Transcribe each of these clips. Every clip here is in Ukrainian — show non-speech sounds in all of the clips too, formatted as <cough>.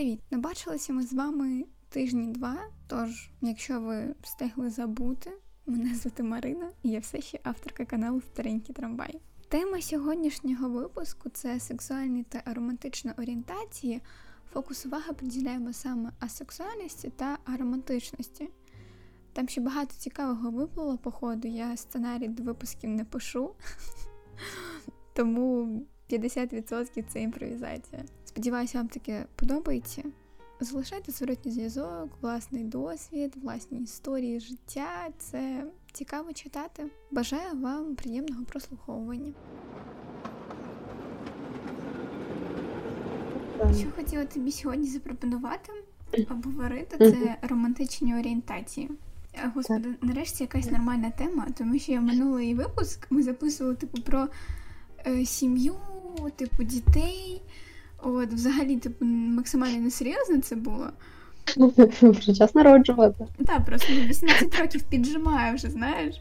Привіт! Не бачилися ми з вами тижні два. Тож, якщо ви встигли забути, мене звати Марина, і я все ще авторка каналу Старенький трамвай. Тема сьогоднішнього випуску це сексуальні та ароматичні орієнтації. Фокус уваги приділяємо саме асексуальності та ароматичності. Там ще багато цікавого виплило, походу, я сценарій до випусків не пишу, <laughs> тому 50% це імпровізація. Сподіваюся, вам таке подобається. Залишайте зворотній зв'язок, власний досвід, власні історії життя. Це цікаво читати. Бажаю вам приємного прослуховування. Що хотіла тобі сьогодні запропонувати, обговорити, це романтичні орієнтації. Е, Господи, нарешті якась нормальна тема, тому що я минулий випуск ми записували типу про е, сім'ю, типу дітей. От, взагалі, типу, максимально несерйозно це було. Вже час народжувати. Так, просто ну, 18 років піджимає вже, знаєш.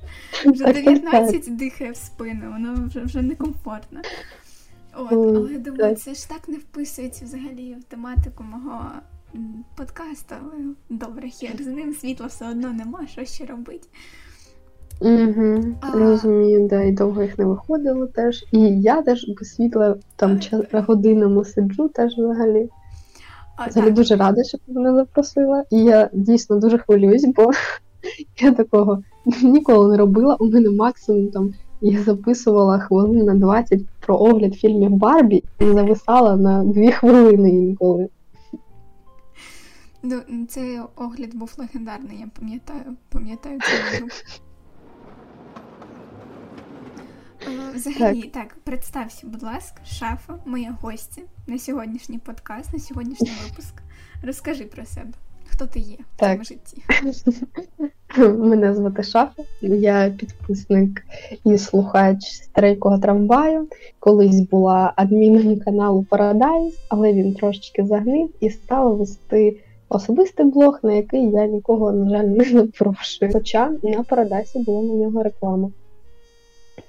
Вже 19 дихає в спину, воно вже вже некомфортно. От, але я думаю, це ж так не вписується взагалі в тематику мого подкасту, добре, хер з ним світла все одно нема, що ще робити. Угу, Розумію, да, і довго їх не виходило теж. І я теж без світла там годинами сиджу теж взагалі. А, взагалі так. дуже рада, що ти мене запросила. І я дійсно дуже хвилююсь, бо <laughs> я такого ніколи не робила. У мене максимум там я записувала хвилин на 20 про огляд фільмів Барбі і зависала на 2 хвилини інколи. Ну, цей огляд був легендарний, я пам'ятаю, пам'ятаю цю <laughs> Взагалі, так. так, представся, будь ласка, шафа, моя гостя на сьогоднішній подкаст, на сьогоднішній випуск. Розкажи про себе, хто ти є в цьому житті. <laughs> Мене звати Шафа, я підписник і слухач старенького трамваю. Колись була адміном каналу Paradise, але він трошечки загнив і став вести особистий блог, на який я нікого, на жаль, <laughs> не запрошую. Хоча на Paradise була на нього реклама.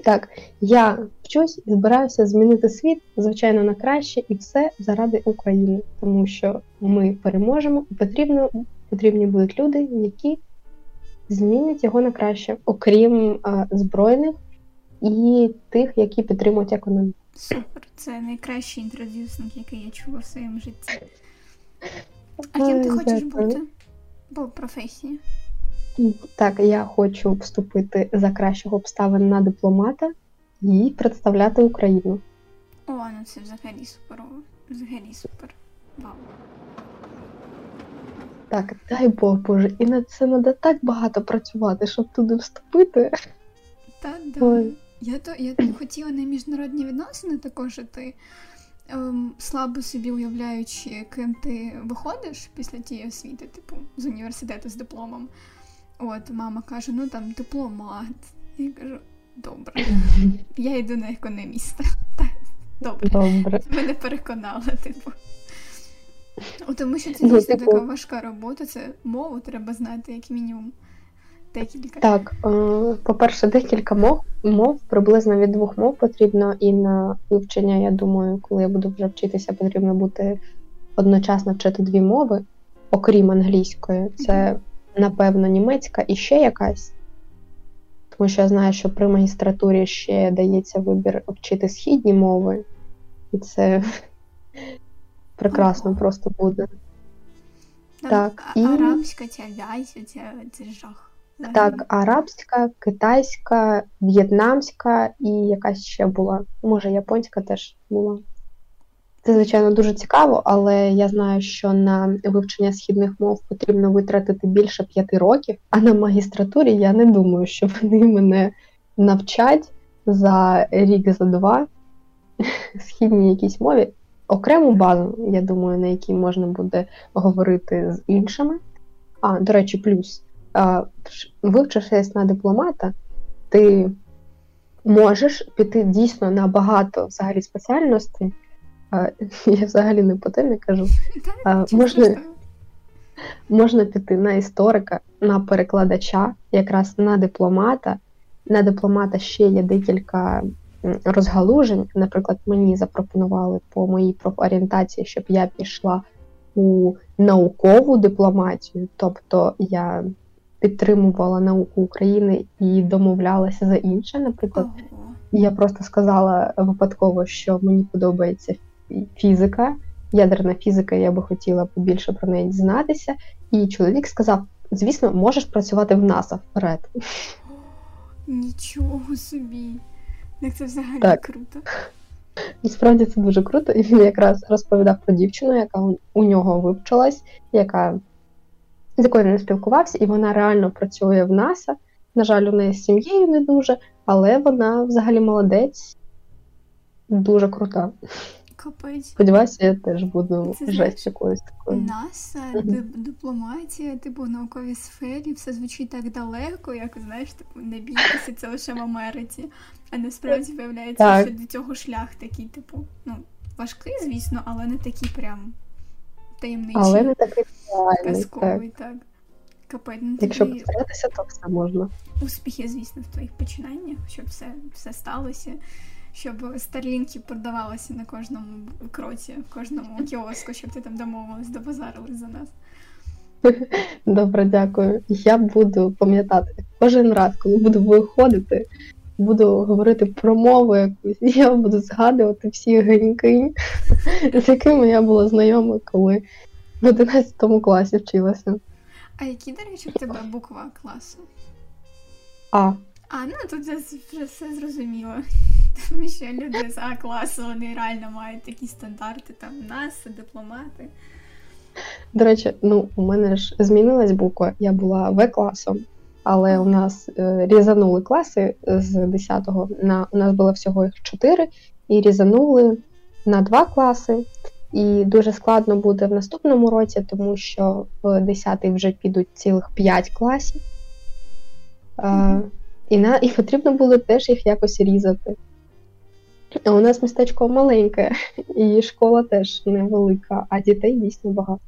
Так, я вчусь і збираюся змінити світ, звичайно, на краще, і все заради України, тому що ми переможемо, і потрібно, потрібні будуть люди, які змінять його на краще, окрім а, збройних і тих, які підтримують економіку. Супер, це найкращий інтродюсинг, який я чула в своєму житті. А ким ти хочеш бути? По професії? Так, я хочу вступити за кращого обставин на дипломата і представляти Україну. О, ну це взагалі суперово. Взагалі супер. Вау. Так, дай Бог Боже, і на це треба так багато працювати, щоб туди вступити. Так, да. Я то я хотіла на міжнародні відносини також ти ем, слабо собі уявляючи, ким ти виходиш після тієї освіти, типу, з університету з дипломом. От, мама каже, ну там дипломат. Я кажу, добре. <laughs> Я йду на економіста. <laughs> Так, добре. Добре. Мене переконала, типу. О, тому що це ну, дійсно типу... така важка робота, це мову треба знати, як мінімум. Декілька. Так, е, по-перше, декілька мов, мов, приблизно від двох мов потрібно, і на вивчення, я думаю, коли я буду вже вчитися, потрібно бути одночасно вчити дві мови, окрім англійської. Це напевно, німецька і ще якась. Тому що я знаю, що при магістратурі ще дається вибір вчити східні мови, і це <laughs> прекрасно просто буде. Так, і... Арабська ця вязь, це жах. Так, арабська, китайська, в'єтнамська і якась ще була. Може, японська теж була. Це, звичайно, дуже цікаво, але я знаю, що на вивчення східних мов потрібно витратити більше п'яти років, а на магістратурі я не думаю, що вони мене навчать за рік, за два <laughs> східній якійсь мові. Окрему базу, я думаю, на якій можна буде говорити з іншими. А, до речі, плюс, вивчившись на дипломата, ти можеш піти дійсно на багато взагалі спеціальностей. <laughs> Я взагалі не по темі кажу. <laughs> А, можна можна піти на історика, на перекладача, якраз на дипломата. На дипломата ще є декілька розгалужень. Наприклад, мені запропонували по моїй профорієнтації, щоб я пішла у наукову дипломатію, тобто я підтримувала науку України і домовлялася за інше. Наприклад, я просто сказала випадково, що мені подобається фізика, ядерна фізика, я би хотіла побільше про неї дізнатися. І чоловік сказав: звісно, можеш працювати в НАСА вперед. Нічого собі. Як це взагалі Так. круто. Насправді це дуже круто, і він якраз розповідав про дівчину, яка у- у нього вивчилась, яка з якою він спілкувався, і вона реально працює в НАСА. На жаль, у неї з сім'єю не дуже, але вона взагалі молодець, дуже крута. Капець. Сподіваюся, я теж буду Це жесть якоюсь такою. НАСА, дипломатія, типу, в науковій сфері, все звучить так далеко, як знаєш, типу, не бійтеся, це лише в Америці. А насправді виявляється, Так. що до цього шлях такий, типу, ну, важкий, звісно, але не такий прям таємничий, Але не такий реальний. Так. так. Капець, ну Якщо тобі постаратися, то все можна. успіхи, звісно, в твоїх починаннях, щоб все, все сталося. Щоб старлінки продавалися на кожному кроці, в кожному <laughs> кіоску, щоб ти там домовилась, добазарились за нас. <laughs> Добре, дякую. Я буду пам'ятати кожен раз, коли буду виходити, буду говорити про мову якусь, <laughs> я буду згадувати всі геньки, з якими я була знайома, коли в 11 класі вчилася. А які, до речі, в тебе буква класу? А, А, ну тут вже, все зрозуміло. <laughs> Тому що люди з А класу вони реально мають такі стандарти, там НАСА, дипломати. до речі, ну у мене ж змінилась буква, я була В класом, але у нас е, різанули класи з 10-го. На у нас було всього їх 4, і різанули на 2 класи. І дуже складно буде в наступному році, тому що в 10-й вже підуть цілих 5 класів. Мгм. І, на, і потрібно було теж їх якось різати. А у нас містечко маленьке, і школа теж невелика, а дітей дійсно багато.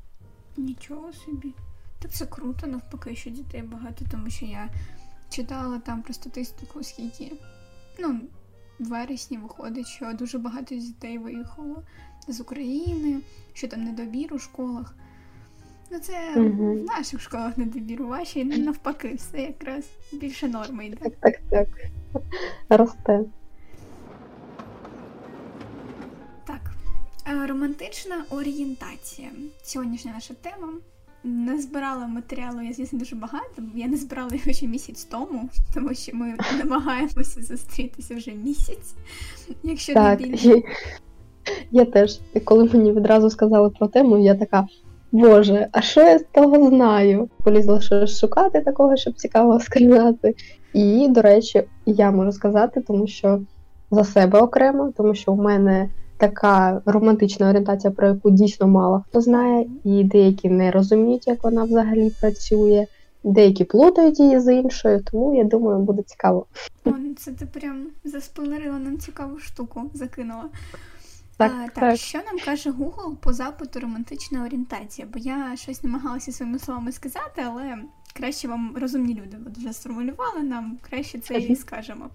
Нічого собі. Та це круто, навпаки, що дітей багато, тому що я читала там про статистику, скільки ну, в вересні виходить, що дуже багато дітей виїхало з України, що там недобір у школах. Ну, це Мгм. в наших школах недобір, у вашій навпаки, все якраз більше норми йде. Так, так, так. Росте. Так, е, романтична орієнтація. Сьогоднішня наша тема. Не збирала матеріалу, я звісно дуже багато. Я не збирала його ще місяць тому, тому що ми <laughs> намагаємося зустрітися вже місяць. Якщо Так, не більше. і я теж, коли мені відразу сказали про тему, я така. Боже, а що я з того знаю? Полізла щось шукати такого, щоб цікаво сказати. І, до речі, я можу сказати, тому що за себе окремо, тому що в мене така романтична орієнтація, про яку дійсно мало хто знає, і деякі не розуміють, як вона взагалі працює, деякі плутають її з іншою, тому я думаю, буде цікаво. О, це ти прям заспойлерила нам цікаву штуку, закинула. Так, а, так, так. що нам каже Google по запиту романтична орієнтація? Бо я щось намагалася своїми словами сказати, але краще вам розумні люди вже сформулювали нам, краще це і скажемо.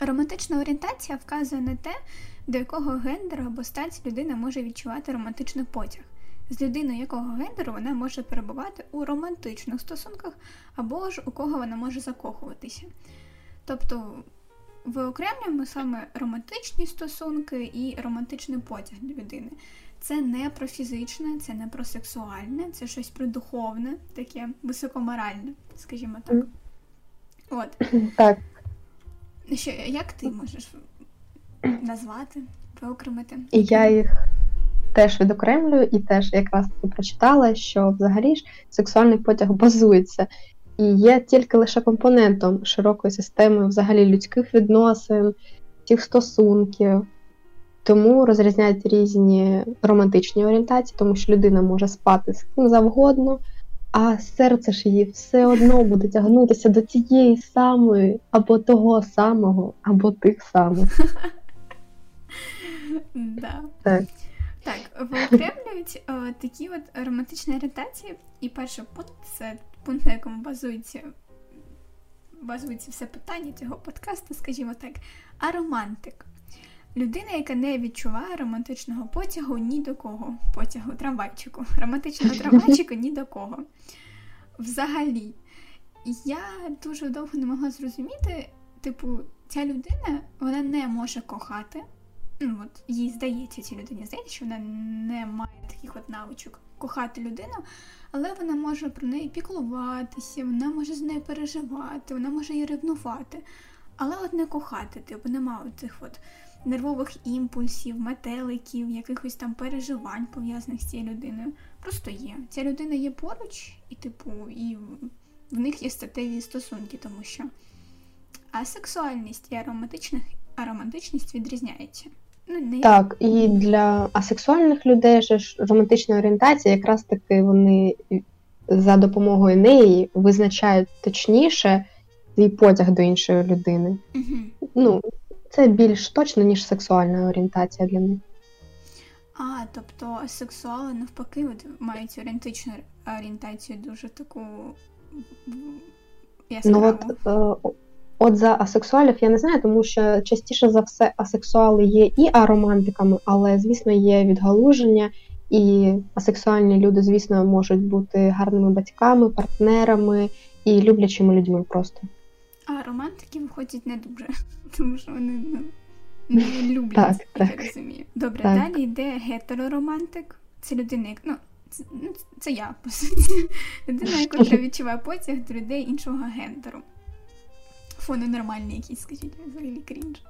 Романтична орієнтація вказує на те, до якого гендеру або статі людина може відчувати романтичний потяг. З людиною якого гендеру вона може перебувати у романтичних стосунках, або ж у кого вона може закохуватися. Тобто виокремлюємо саме романтичні стосунки і романтичний потяг до людини. Це не про фізичне, це не про сексуальне, це щось про духовне, таке високоморальне, скажімо так. От. <clears throat> Так, Що, як ти можеш назвати, виокремити? І я їх теж відокремлюю, і теж якраз прочитала, що взагалі ж сексуальний потяг базується і є тільки лише компонентом широкої системи взагалі людських відносин, всіх стосунків. Тому розрізняють різні романтичні орієнтації, тому що людина може спати з ким завгодно, а серце ж її все одно буде тягнутися до тієї самої, або того самого, або тих самих. <laughs> Да. Так. Так, виокремлюють е, такі от романтичні орієнтації. І перший пункт це пункт, на якому базується, базується все питання цього подкасту, скажімо так. А романтик. Людина, яка не відчуває романтичного потягу ні до кого. Потягу трамвайчику. Романтичного <laughs> трамвайчику ні до кого. Взагалі, я дуже довго не могла зрозуміти, типу, ця людина вона не може кохати. Ну, от їй здається, цій людині здається, що вона не має таких от навичок кохати людину, але вона може про неї піклуватися, вона може з нею переживати, вона може її ревнувати. Але от не кохати, типу, немає цих от нервових імпульсів, метеликів, якихось там переживань пов'язаних з цією людиною. Просто є. Ця людина є поруч, і, типу, і в них є статеві стосунки, тому що асексуальність і ароматичність відрізняються. Ну. Так, і для асексуальних людей ж романтична орієнтація, якраз таки вони за допомогою неї визначають точніше свій потяг до іншої людини. Угу. Ну, це більш точно, ніж сексуальна орієнтація для них. А, тобто сексуали навпаки от, мають орієнтичну орієнтацію дуже таку яскраву. Ну, от, е, От за асексуалів я не знаю, тому що частіше за все асексуали є і аромантиками, але, звісно, є відгалуження, і асексуальні люди, звісно, можуть бути гарними батьками, партнерами і люблячими людьми просто. А романтики виходять не дуже, <laughs> тому що вони ну, не люблять, так, я так. розумію. Добре, так. далі йде гетероромантик. Це людина, як ну, це, ну, це я, по суті. <laughs> Людина, яка <laughs> відчуває потяг до людей іншого гендеру. Фони нормальні якісь, скажіть, взагалі крінж.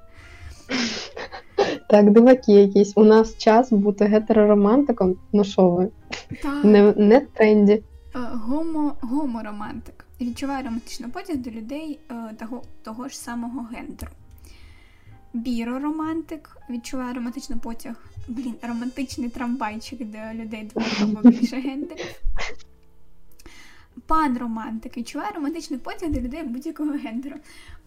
Так, диваки якісь. У нас час бути гетероромантиком. Ну що ви? Так. Не не тренді. Е, гомо, Гоморомантик. Відчуває романтичний потяг до людей е, того того ж самого гендеру. Біроромантик відчуває романтичний потяг. Блін, романтичний трамвайчик до людей двох або більше гендерів. Пан романтик відчуває романтичний потяг до людей будь-якого гендеру.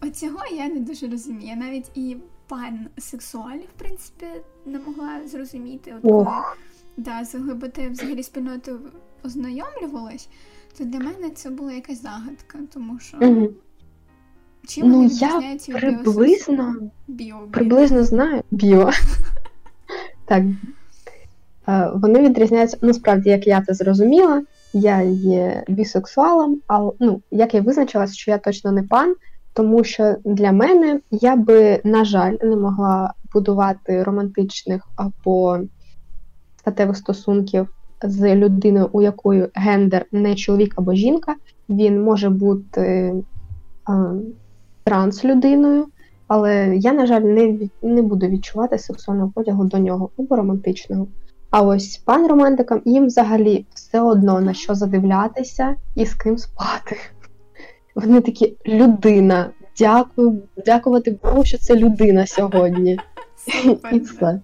От цього я не дуже розумію. Я навіть і пан сексуалів, в принципі, не могла зрозуміти. От коли да, з ЛГБТ взагалі спільнотою ознайомлювалась, то для мене це була якась загадка, тому що. Угу. Чим ну, я приблизно біо, приблизно знаю біо. <laughs> Так. Вони відрізняються, насправді, як я це зрозуміла, я є бісексуалом, але ну, як я визначилася, що я точно не пан, тому що для мене я би, на жаль, не могла будувати романтичних або статевих стосунків з людиною, у якої гендер не чоловік або жінка. Він може бути а, транслюдиною, але я, на жаль, не не буду відчувати сексуального потягу до нього або романтичного. А ось пан романтикам їм взагалі все одно на що задивлятися і з ким спати. Вони такі людина. Дякую, дякувати Богу, що це людина сьогодні. І все.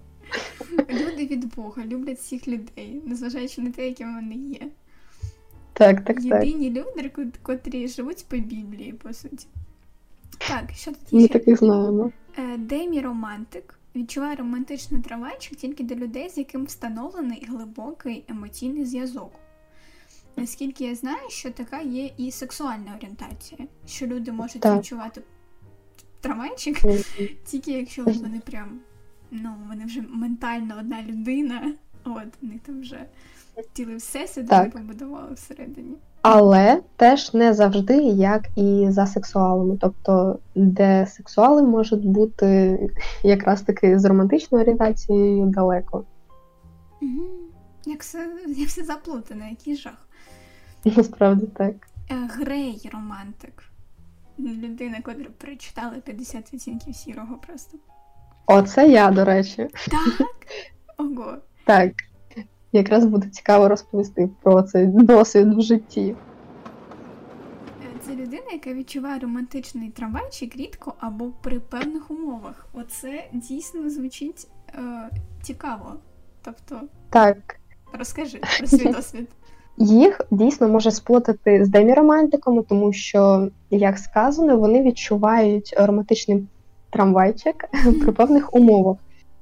Люди від Бога люблять всіх людей, незважаючи на те, якими вони є. Так, так, Єдині люди, котрі живуть по Біблії, по суті. Так, що тут є? Ми таких знаємо. Е, Демі романтик відчуває романтичний трамвайчик тільки до людей, з яким встановлений глибокий емоційний зв'язок. Наскільки я знаю, що така є і сексуальна орієнтація, що люди можуть так. відчувати трамвайчик, <laughs> тільки якщо вони прям, ну, вони вже ментально одна людина, от, вони там вже цілий всесвіт побудували всередині. Але теж не завжди, як і за сексуалами. Тобто, де сексуали можуть бути якраз таки з романтичною орієнтацією далеко. Угу. Як все як все заплутане, який жах. Насправді так. Е, Грей романтик. Людина, котра прочитала 50 відцінків сірого просто. Оце я, до речі. Так? <laughs> Ого. Так. Якраз буде цікаво розповісти про цей досвід в житті. Це людина, яка відчуває романтичний трамвайчик рідко або при певних умовах. Оце дійсно звучить е, цікаво. Тобто, так. розкажи <laughs> про свій досвід. Їх дійсно може сплутати з деміромантиками, тому що, як сказано, вони відчувають романтичний трамвайчик <laughs> при певних умовах.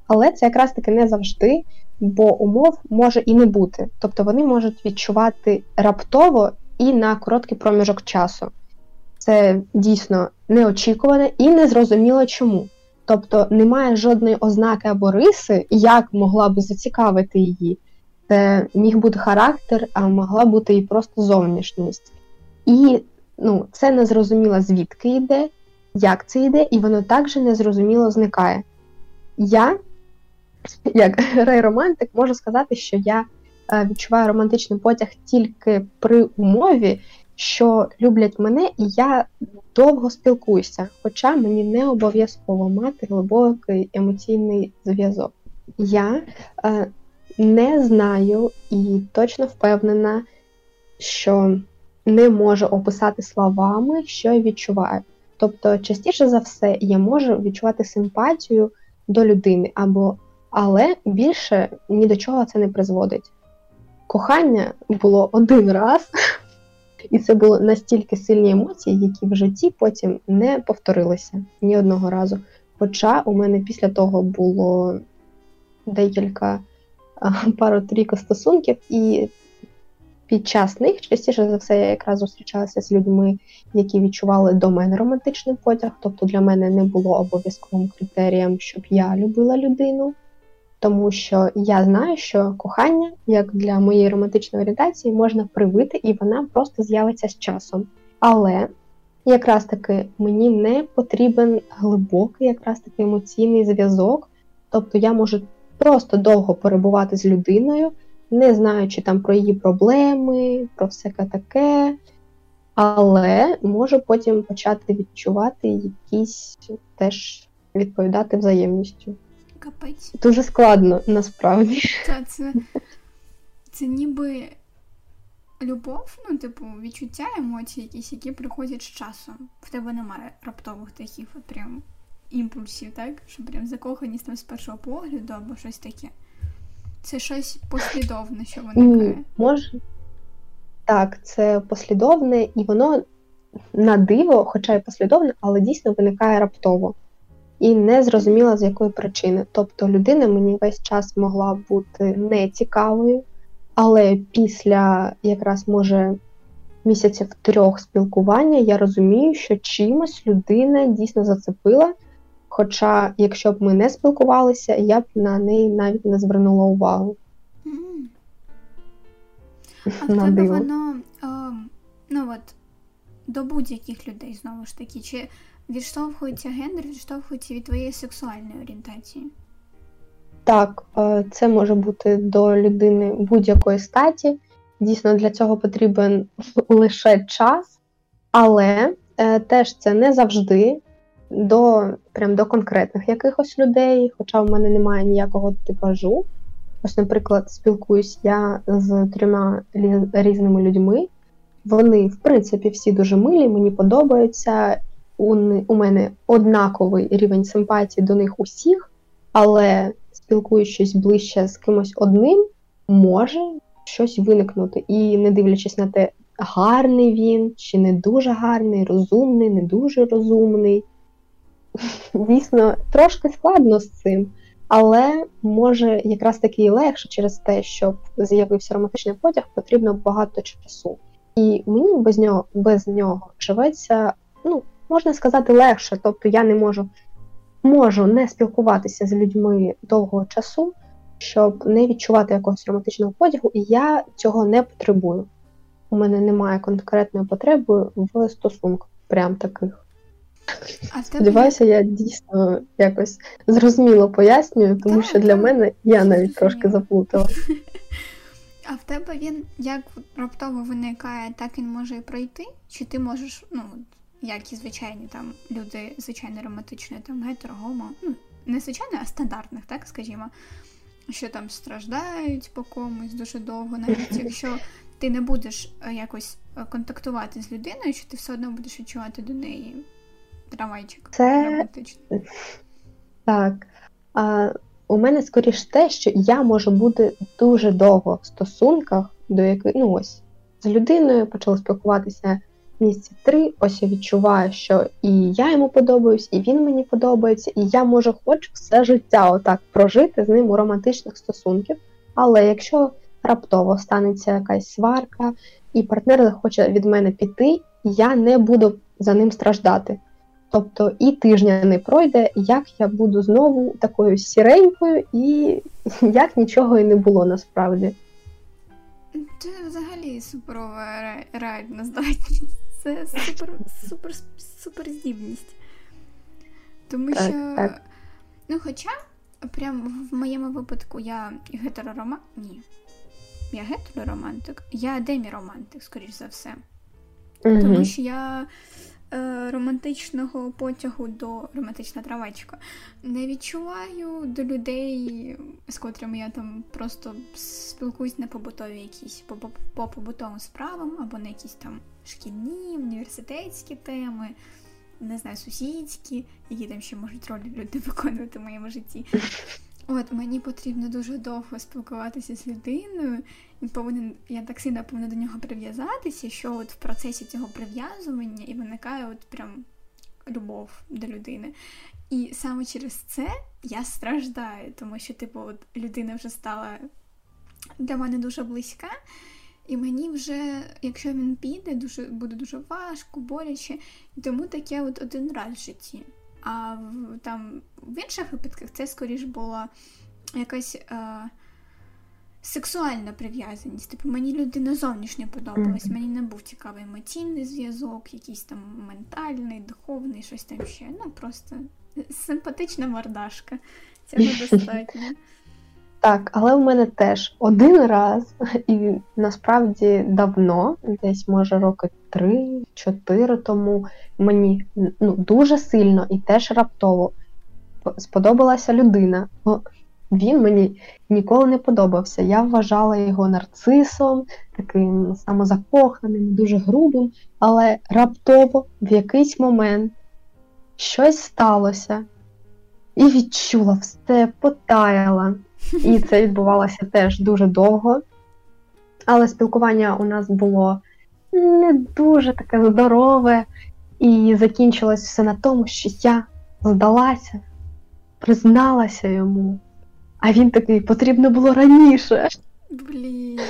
Але це якраз таки не завжди, бо умов може і не бути. Тобто вони можуть відчувати раптово і на короткий проміжок часу. Це дійсно неочікуване і незрозуміло чому. Тобто немає жодної ознаки або риси, як могла би зацікавити її. Це міг бути характер, а могла бути і просто зовнішність. І ну, це незрозуміло, звідки йде, як це йде, і воно також незрозуміло зникає. Я, як рей-романтик, можу сказати, що я е, відчуваю романтичний потяг тільки при умові, що люблять мене, і я довго спілкуюся, хоча мені не обов'язково мати глибокий емоційний зв'язок. Я е, не знаю і точно впевнена, що не можу описати словами, що я відчуваю. Тобто, частіше за все, я можу відчувати симпатію до людини, або але більше ні до чого це не призводить. Кохання було один раз, і це були настільки сильні емоції, які в житті потім не повторилися ні одного разу. Хоча у мене після того було декілька пару трійко стосунків, і під час них частіше за все я якраз зустрічалася з людьми, які відчували до мене романтичний потяг. Тобто для мене не було обов'язковим критерієм, щоб я любила людину. Тому що я знаю, що кохання, як для моєї романтичної орієнтації, можна привити, і вона просто з'явиться з часом. Але якраз таки мені не потрібен глибокий, якраз таки емоційний зв'язок. Тобто я можу просто довго перебувати з людиною, не знаючи там про її проблеми, про всяке таке, але можу потім почати відчувати якісь теж відповідати взаємністю. Капець. Дуже складно насправді. Та це, це ніби любов, ну, типу, відчуття емоцій, якісь, які приходять з часом. В тебе немає раптових таких от прям імпульсів, так? Що прям закоханість там з першого погляду або щось таке. Це щось послідовне, що виникає. Може. Так, це послідовне, і воно на диво, хоча й послідовне, але дійсно виникає раптово. І не зрозуміла, з якої причини. Тобто людина мені весь час могла бути нецікавою, але після якраз може місяців трьох спілкування я розумію, що чимось людина дійсно зацепила. Хоча, якщо б ми не спілкувалися, я б на неї навіть не звернула увагу. Mm. А <laughs> в тебе воно о, ну от, до будь-яких людей знову ж таки, чи відштовхується гендер, відштовхується від твоєї сексуальної орієнтації? Так, е, це може бути до людини будь-якої статі. Дійсно, для цього потрібен лише час, але е, теж це не завжди до прям до конкретних якихось людей, хоча в мене немає ніякого типажу. Ось, наприклад, спілкуюсь я з трьома різними людьми. Вони, в принципі, всі дуже милі, мені подобаються. У, мене однаковий рівень симпатії до них усіх, але спілкуючись ближче з кимось одним, може щось виникнути. І не дивлячись на те, гарний він чи не дуже гарний, розумний, не дуже розумний. <laughs> Дійсно, трошки складно з цим, але може якраз таки і легше через те, щоб з'явився романтичний потяг, потрібно багато часу. І мені без нього без нього живеться, ну, можна сказати, легше. Тобто я не можу можу не спілкуватися з людьми довгого часу, щоб не відчувати якогось романтичного потягу, і я цього не потребую. У мене немає конкретної потреби в стосунках, прям таких. А Сподіваюся, я дійсно якось зрозуміло пояснюю, тому так, що для мене я навіть трошки заплутала. <laughs> А в тебе він як раптово виникає, так він може і пройти? Чи ти можеш, ну, як і звичайні там люди, звичайно, романтичної, там гетеро, гомо, ну, не звичайно, а стандартних, так скажімо, що там страждають по комусь дуже довго, навіть якщо ти не будеш е, якось е, контактувати з людиною, що ти все одно будеш відчувати до неї трамвайчик. Це так. А, У мене скоріш те, що я можу бути дуже довго в стосунках, до яких ну ось з людиною почала спілкуватися місяці три. Ось я відчуваю, що і я йому подобаюсь, і він мені подобається, і я можу хоч все життя отак прожити з ним у романтичних стосунках. Але якщо раптово станеться якась сварка, і партнер захоче від мене піти, я не буду за ним страждати. Тобто і тижня не пройде, як я буду знову такою сіренькою, і <laughs> як нічого і не було насправді. Це взагалі суперова реальна здатність. Це супер, супер, супер здібність. Тому Так, що, так. ну, хоча, прям в моєму випадку я гетеророман... Ні. Я гетероромантик, я деміромантик, скоріш за все. Тому що я е, романтичного потягу до романтична травачка не відчуваю до людей, з котрими я там просто спілкуюсь на побутові якісь по побутовим справам або на якісь там шкільні, університетські теми, не знаю, сусідські, які там ще можуть ролі люди <laughs> виконувати в моєму житті. От мені потрібно дуже довго спілкуватися з людиною, він повинен, я так сильно повинна до нього прив'язатися, що от в процесі цього прив'язування і виникає от прям любов до людини. І саме через це я страждаю, тому що, типу, от людина вже стала для мене дуже близька, і мені вже, якщо він піде, дуже буде дуже важко, боляче. І тому таке от один раз в житті. А в, там в інших випадках це скоріш була якась е, сексуальна прив'язаність. Типу, мені людина зовнішньо подобалась, мені не був цікавий емоційний зв'язок, якийсь там ментальний, духовний, щось там ще. Ну, просто симпатична мордашка. Цього <laughs> достатньо. Так, але в мене теж один раз, і насправді давно, десь може роки три-чотири тому, мені ну, дуже сильно і теж раптово сподобалася людина. Він мені ніколи не подобався. Я вважала його нарцисом, таким самозакоханим, дуже грубим, але раптово в якийсь момент щось сталося і відчула все, потаяла. І це відбувалося теж дуже довго. Але спілкування у нас було не дуже таке здорове, і закінчилось все на тому, що я здалася, призналася йому. А він такий потрібно було раніше. Блін. <laughs>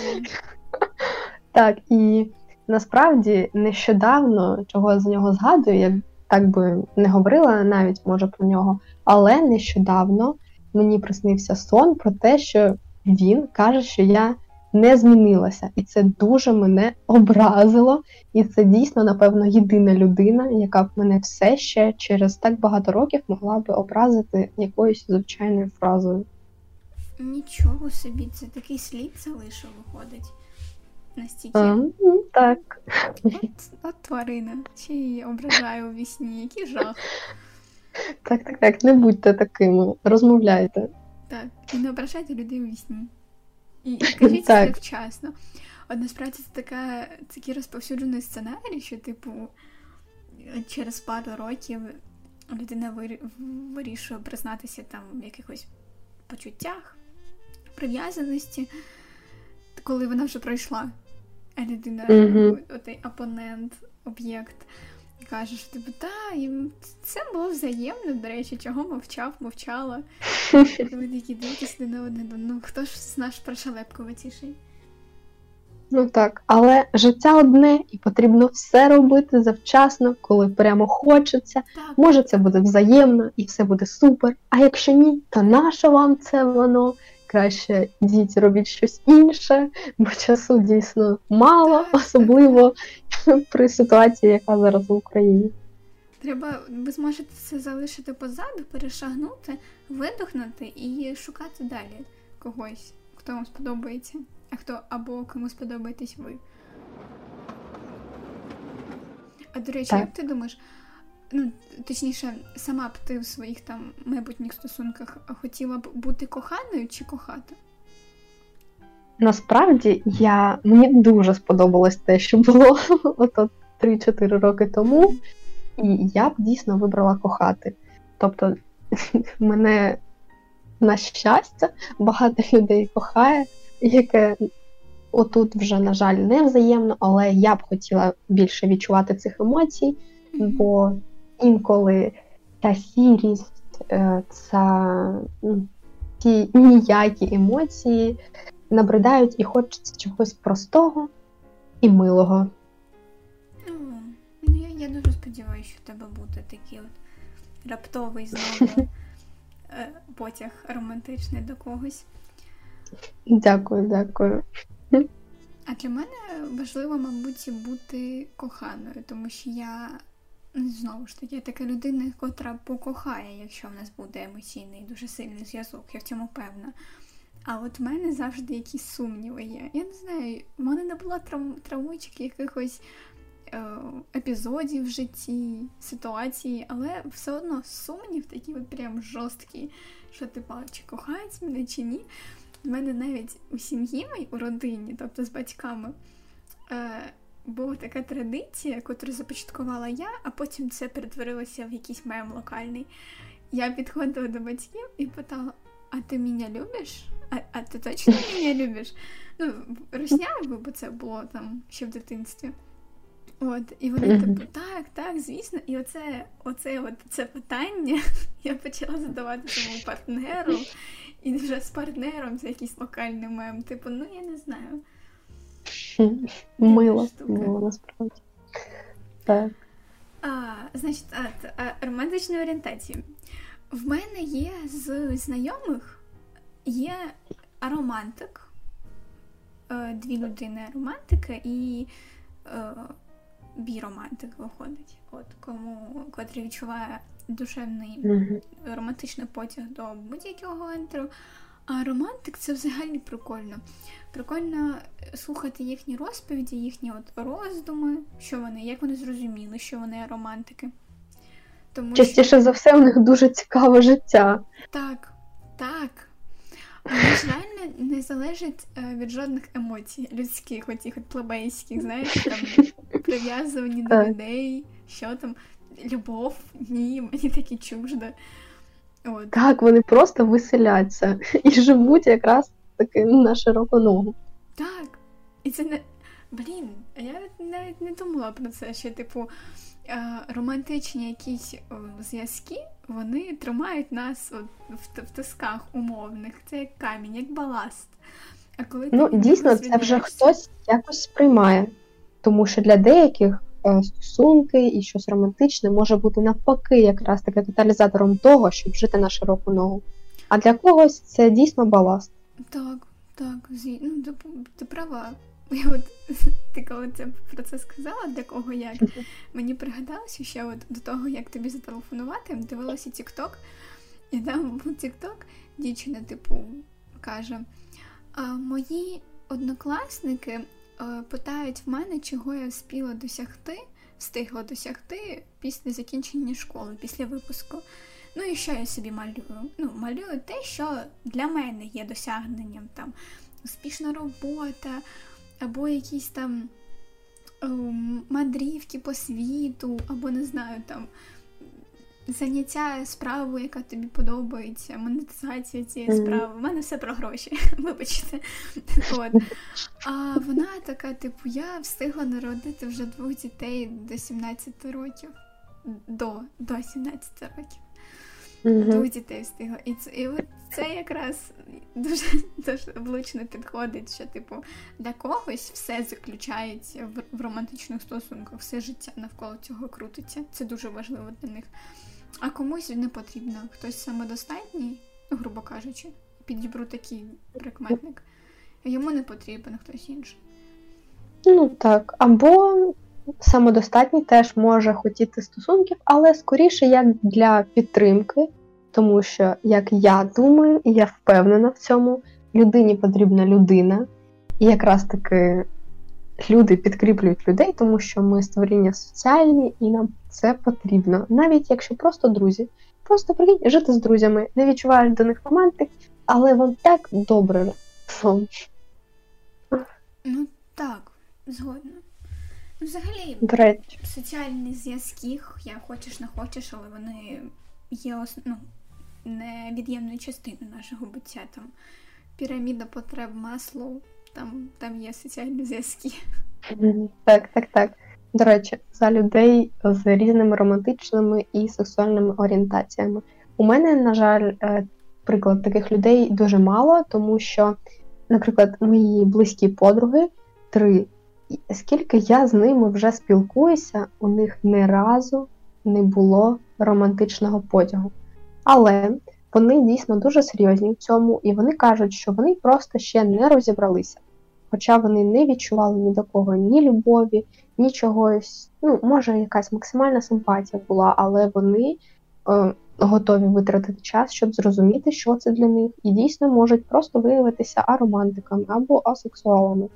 Так, і насправді нещодавно, чого я з нього згадую, я так би не говорила навіть може про нього, але нещодавно мені приснився сон про те, що він каже, що я не змінилася, і це дуже мене образило. І це дійсно, напевно, єдина людина, яка б мене все ще через так багато років могла би образити якоюсь звичайною фразою. Нічого собі, це такий слід залишив, виходить. Настільки. А, ну, так. От, от тварина. Чи її ображаю у вісні, який жах. Так, так, так, не будьте такими, розмовляйте. Так, і не ображайте людей у вісні. І, і кажіть Так. це вчасно. От насправді це така, такий розповсюджений сценарій, що, типу, через пару років людина вирі- вирішує признатися там в якихось почуттях, прив'язаності, коли вона вже пройшла. А людина, Мгм. отей опонент, об'єкт, каже, що типу, та, їм це було взаємно, до речі, чого мовчав, мовчала. <laughs> Ви такі дивитесь один на один. Ну хто ж з наш прошелепкуватіший? Ну так, але життя одне, і потрібно все робити завчасно, коли прямо хочеться. Так, Може, це буде взаємно і все буде супер. А якщо ні, то нащо вам це воно? Краще йдіть, робіть щось інше, бо часу дійсно мало, особливо <laughs> при ситуації, яка зараз в Україні. треба, ви зможете це залишити позаду, перешагнути, видохнути і шукати далі когось, хто вам сподобається, а хто або кому сподобаєтесь ви. А до речі, Так. як ти думаєш, ну точніше, сама б ти в своїх там майбутніх стосунках хотіла б бути коханою чи кохати? Насправді я мені дуже сподобалось те, що було <laughs> ото 3-4 роки тому, і я б дійсно вибрала кохати. Тобто, <laughs> мене на щастя багато людей кохає, яке отут вже, на жаль, не взаємно, але я б хотіла більше відчувати цих емоцій, бо інколи та сірість, е, ця, ну, ті ніякі емоції набридають і хочеться чогось простого і милого. О, ну, я, я дуже сподіваюся, що в тебе буде такий от раптовий знову <laughs> е, потяг романтичний до когось. Дякую, дякую. А для мене важливо, мабуть, бути коханою, тому що я ну, знову ж таки така людина, котра покохає, якщо в нас буде емоційний дуже сильний зв'язок, я в цьому певна. А от в мене завжди якісь сумніви є. Я не знаю, в мене не було трав... травмочок якихось е... епізодів в житті, ситуації, але все одно сумнів такий от прям жорсткий, що типа, чи кохають мене, чи ні. В мене навіть у сім'ї моїй, у родині, тобто з батьками, е, була така традиція, яку започаткувала я, а потім це перетворилося в якийсь мем локальний. Я підходила до батьків і питала: А ти мене любиш? А а ти точно <laughs> мене любиш? Ну, росняю, бо це було там ще в дитинстві. От, і вони типу, так, так, звісно. І оце оце от це питання <laughs> я почала задавати своєму партнеру. І вже з партнером це якийсь локальний мем. Типу, ну я не знаю. Мило було насправді. Так. А, Значить, а, а, романтичної орієнтації. В мене є з знайомих є романтик, е, дві людини романтики і е, біромантик виходить. От кому котрий відчуває душевний романтичний потяг до будь-якого гендеру. А романтик це взагалі прикольно. Прикольно слухати їхні розповіді, їхні от роздуми, що вони, як вони зрозуміли, що вони романтики. Тому Частіше що... за все, у них дуже цікаве життя. Так, так. Вони ж реально не залежать е, від жодних емоцій, людських, оцих от плебейських, знаєш, там <laughs> прив'язувані до людей, що там любов, ні, мені такі чуждо. От. Так, вони просто виселяться <laughs> і живуть якраз таки на широку ногу. Так. І це не. Блін, я навіть не думала про це, що, типу, романтичні якісь зв'язки, вони тримають нас в, в тисках умовних. Це як камінь, як баласт. А коли Ну, дійсно, це вже хтось якось сприймає. Тому що для деяких стосунки і щось романтичне може бути навпаки, якраз таки каталізатором того, щоб жити на широку ногу. А для когось це дійсно баласт. Так, так, ну, ти, ти права. <laughs> Я от <laughs> ти коли це про це сказала, для кого як мені пригадалося, що от до того, як тобі зателефонувати, дивилася TikTok, і там був TikTok, дівчина, типу, каже: а мої однокласники Е, питають в мене, чого я встигла досягти, встигла досягти після закінчення школи, після випуску. Ну і що я собі малюю? Ну, малюю те, що для мене є досягненням там успішна робота, або якісь там ем, мандрівки по світу, або не знаю там заняття справою, яка тобі подобається, монетизація цієї mm-hmm. справи. У мене все про гроші, <laughs> вибачте. От. А вона така, типу, я встигла народити вже двох дітей до 17 років. До до 17 років. Mm-hmm. Двох дітей встигла. І це і от це якраз дуже дуже влучно підходить, що, типу, для когось все заключається в, в романтичних стосунках, все життя навколо цього крутиться. Це дуже важливо для них. А комусь не потрібно. Хтось самодостатній, грубо кажучи, підібру такий прикметник. Йому не потрібен хтось інший. Ну так. Або самодостатній теж може хотіти стосунків, але скоріше як для підтримки, тому що, як я думаю, і я впевнена в цьому, людині потрібна людина. І якраз таки люди підкріплюють людей, тому що ми створіння соціальні і нам це потрібно, навіть якщо просто друзі. Просто прикинь, жити з друзями, не відчуваєш до них романтик, але вам так добре. Ну так, згодна. Ну, Взагалі, соціальні зв'язки, я хочеш не хочеш, але вони є ос... ну, невід'ємною частиною нашого буття. Там Піраміда потреб масло, там, там є соціальні зв'язки. Так, так, так. До речі, за людей з різними романтичними і сексуальними орієнтаціями. У мене, на жаль, е, приклад таких людей дуже мало, тому що, наприклад, мої близькі подруги, три скільки я з ними вже спілкуюся, у них ні разу не було романтичного потягу. Але вони дійсно дуже серйозні в цьому, і вони кажуть, що вони просто ще не розібралися. Хоча вони не відчували ні до кого ні любові, ні чогось. Ну, може, якась максимальна симпатія була, але вони е, готові витратити час, щоб зрозуміти, що це для них, і дійсно можуть просто виявитися аромантиками або асексуалами.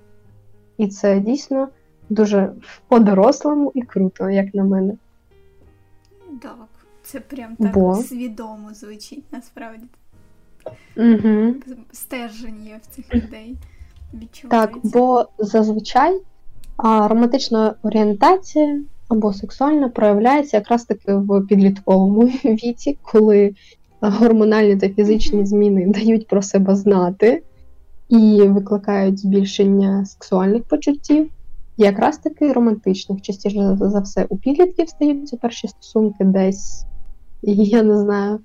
І це дійсно дуже по-дорослому і круто, як на мене. Так, це прям так Бо... свідомо звучить насправді. Угу. Стерження в цих людей. Так, бо зазвичай а, романтична орієнтація або сексуальна проявляється якраз таки в підлітковому <laughs> віці, коли гормональні та фізичні зміни дають про себе знати і викликають збільшення сексуальних почуттів. Якраз таки романтичних, частіше за все, у підлітків стаються перші стосунки десь, <laughs> я не знаю,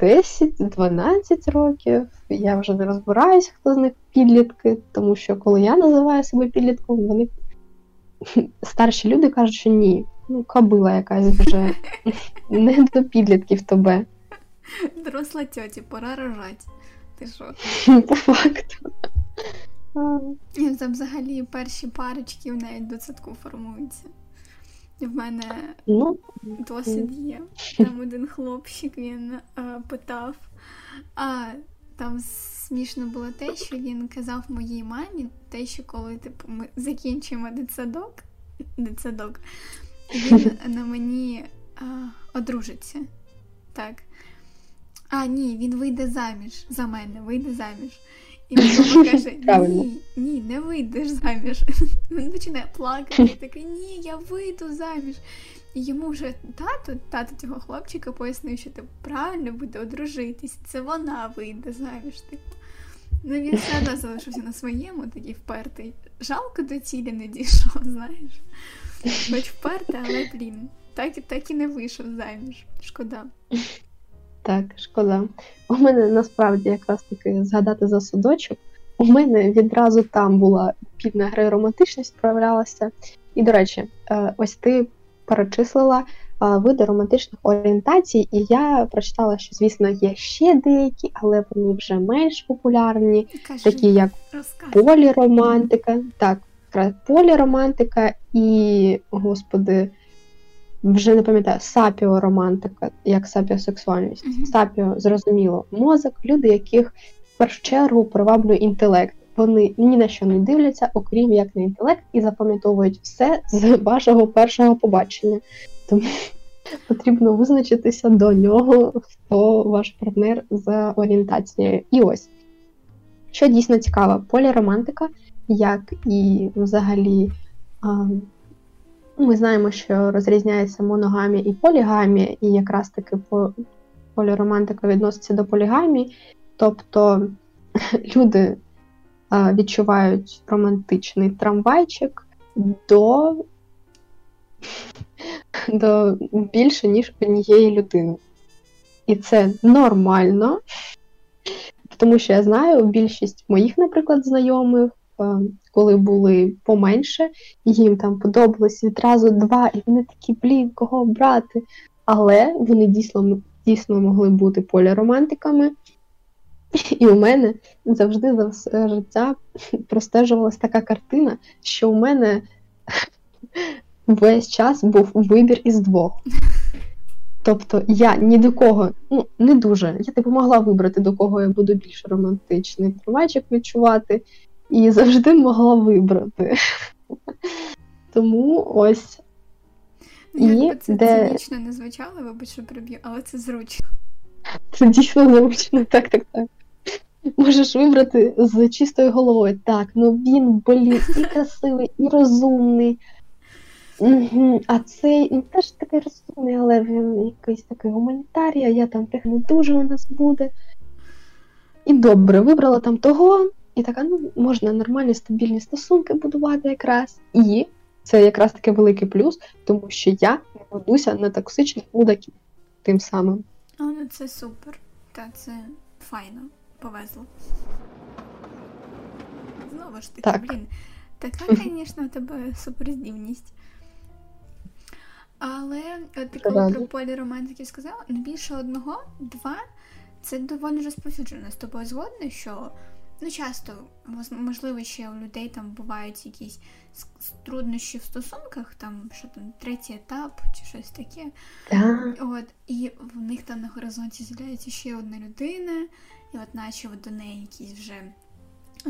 10-12 років. Я вже не розбираюсь, хто з них підлітки, тому що коли я називаю себе підлітком, вони <laughs> старші люди кажуть, що ні, ну, кабила якась вже <laughs> не до підлітків тебе. Доросла тьоті, пора рожати. Ти що? По факту. Взагалі перші парочки навіть до садку формуються. В мене ну, досвід є. Там один хлопчик він а, питав, а там смішно було те, що він казав моїй мамі, те, що коли типу, ми закінчимо дитсадок, дитсадок він <laughs> на мені а, одружиться. Так. А, ні, він вийде заміж за мене, вийде заміж. І мама <laughs> каже: Ні, ні, не вийдеш заміж. <laughs> Він починає плакати і такий, ні, я вийду заміж. І йому вже тато, тато цього хлопчика пояснив, що типу, правильно буде одружитись, це вона вийде заміж. Типу. Ну він все одно залишився на своєму, такий впертий. Жалко до цілі не дійшов, <laughs> знаєш. Хоч впертий, але блін, так, так і не вийшов заміж. Шкода. Так, шкода. У мене насправді якраз таки згадати за судочок. У мене відразу там була підна гра романтичність проявлялася. І, до речі, е, ось ти перечислила види романтичних орієнтацій, і я прочитала, що, звісно, є ще деякі, але вони вже менш популярні, Кажи, такі як поліромантика, так, поліромантика і, господи, вже не пам'ятаю, сапіоромантика, як сапіосексуальність. Мгм. Сапіо, зрозуміло, мозок, люди, яких в першу чергу приваблює інтелект. Вони ні на що не дивляться, окрім як на інтелект, і запам'ятовують все з вашого першого побачення. Тому потрібно визначитися до нього, хто ваш партнер за орієнтацією. І ось, що дійсно цікаво, поліромантика, як і взагалі. А, ми знаємо, що розрізняється моногамія і полігамія, і якраз таки поліромантика відноситься до полігамії, тобто <laughs> люди відчувають романтичний трамвайчик до <laughs> до більше, ніж однієї людини. І це нормально, тому що я знаю, більшість моїх, наприклад, знайомих коли були поменше, їм там подобалось відразу два, і вони такі, блін, кого брати. Але вони дійсно дійсно могли бути поліромантиками. І у мене завжди за все життя простежувалась така картина, що у мене весь час був вибір із двох. Тобто я ні до кого, ну не дуже. Я типу могла вибрати, до кого я буду більш романтичний тривайчик відчувати, і завжди могла вибрати. Тому ось. Ну, Якби це де... цинічно не звучало, вибач, що приб'ю, але це зручно. Це дійсно зручно, так, так, так. Можеш вибрати з чистою головою. Так, ну він, блін, і красивий, і розумний. Угу. А цей він теж такий розумний, але він якийсь такий гуманітарій, а я там тих не дуже у нас буде. І добре, вибрала там того, і така, ну, можна нормальні стабільні стосунки будувати якраз. І це якраз таки великий плюс, тому що я не ведуся на токсичних мудаків тим самим. А, ну це супер. Та це файно, повезло. Знову ж таки, так. блін. Така, звісно, у тебе суперздібність. Але от ти коли про поліромантиків сказала, не більше одного, два це доволі розповсюджено з тобою згодно, що ну часто можливо ще у людей там бувають якісь труднощі в стосунках, там що там третій етап чи щось таке. Да. От, І в них там на горизонті з'являється ще одна людина, і от наче до неї якийсь вже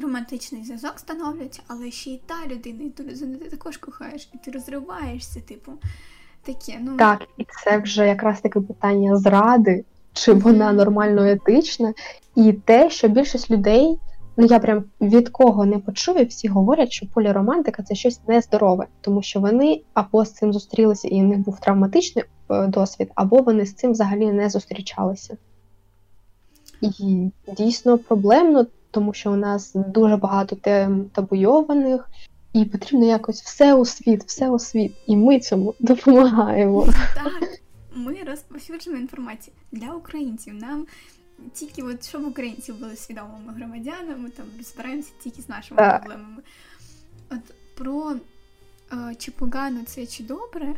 романтичний зв'язок становлять, але ще й та людина, і ту людину ти також кохаєш, і ти розриваєшся, типу. таке. ну... Так, і це вже якраз таке питання зради, чи вона нормально етична, і те, що більшість людей. Ну, я прям від кого не почув, і всі говорять, що поліромантика це щось нездорове, тому що вони або з цим зустрілися і в них був травматичний е, досвід, або вони з цим взагалі не зустрічалися. І дійсно проблемно, тому що у нас дуже багато тем табуйованих, і потрібно якось все у світ, все у світ. І ми цьому <laughs> допомагаємо. Так, ми розповсюджуємо інформацію для українців. Нам тільки от щоб українці були свідомими громадянами, там розбираємося тільки з нашими так. проблемами. От про е, чи погано це чи добре.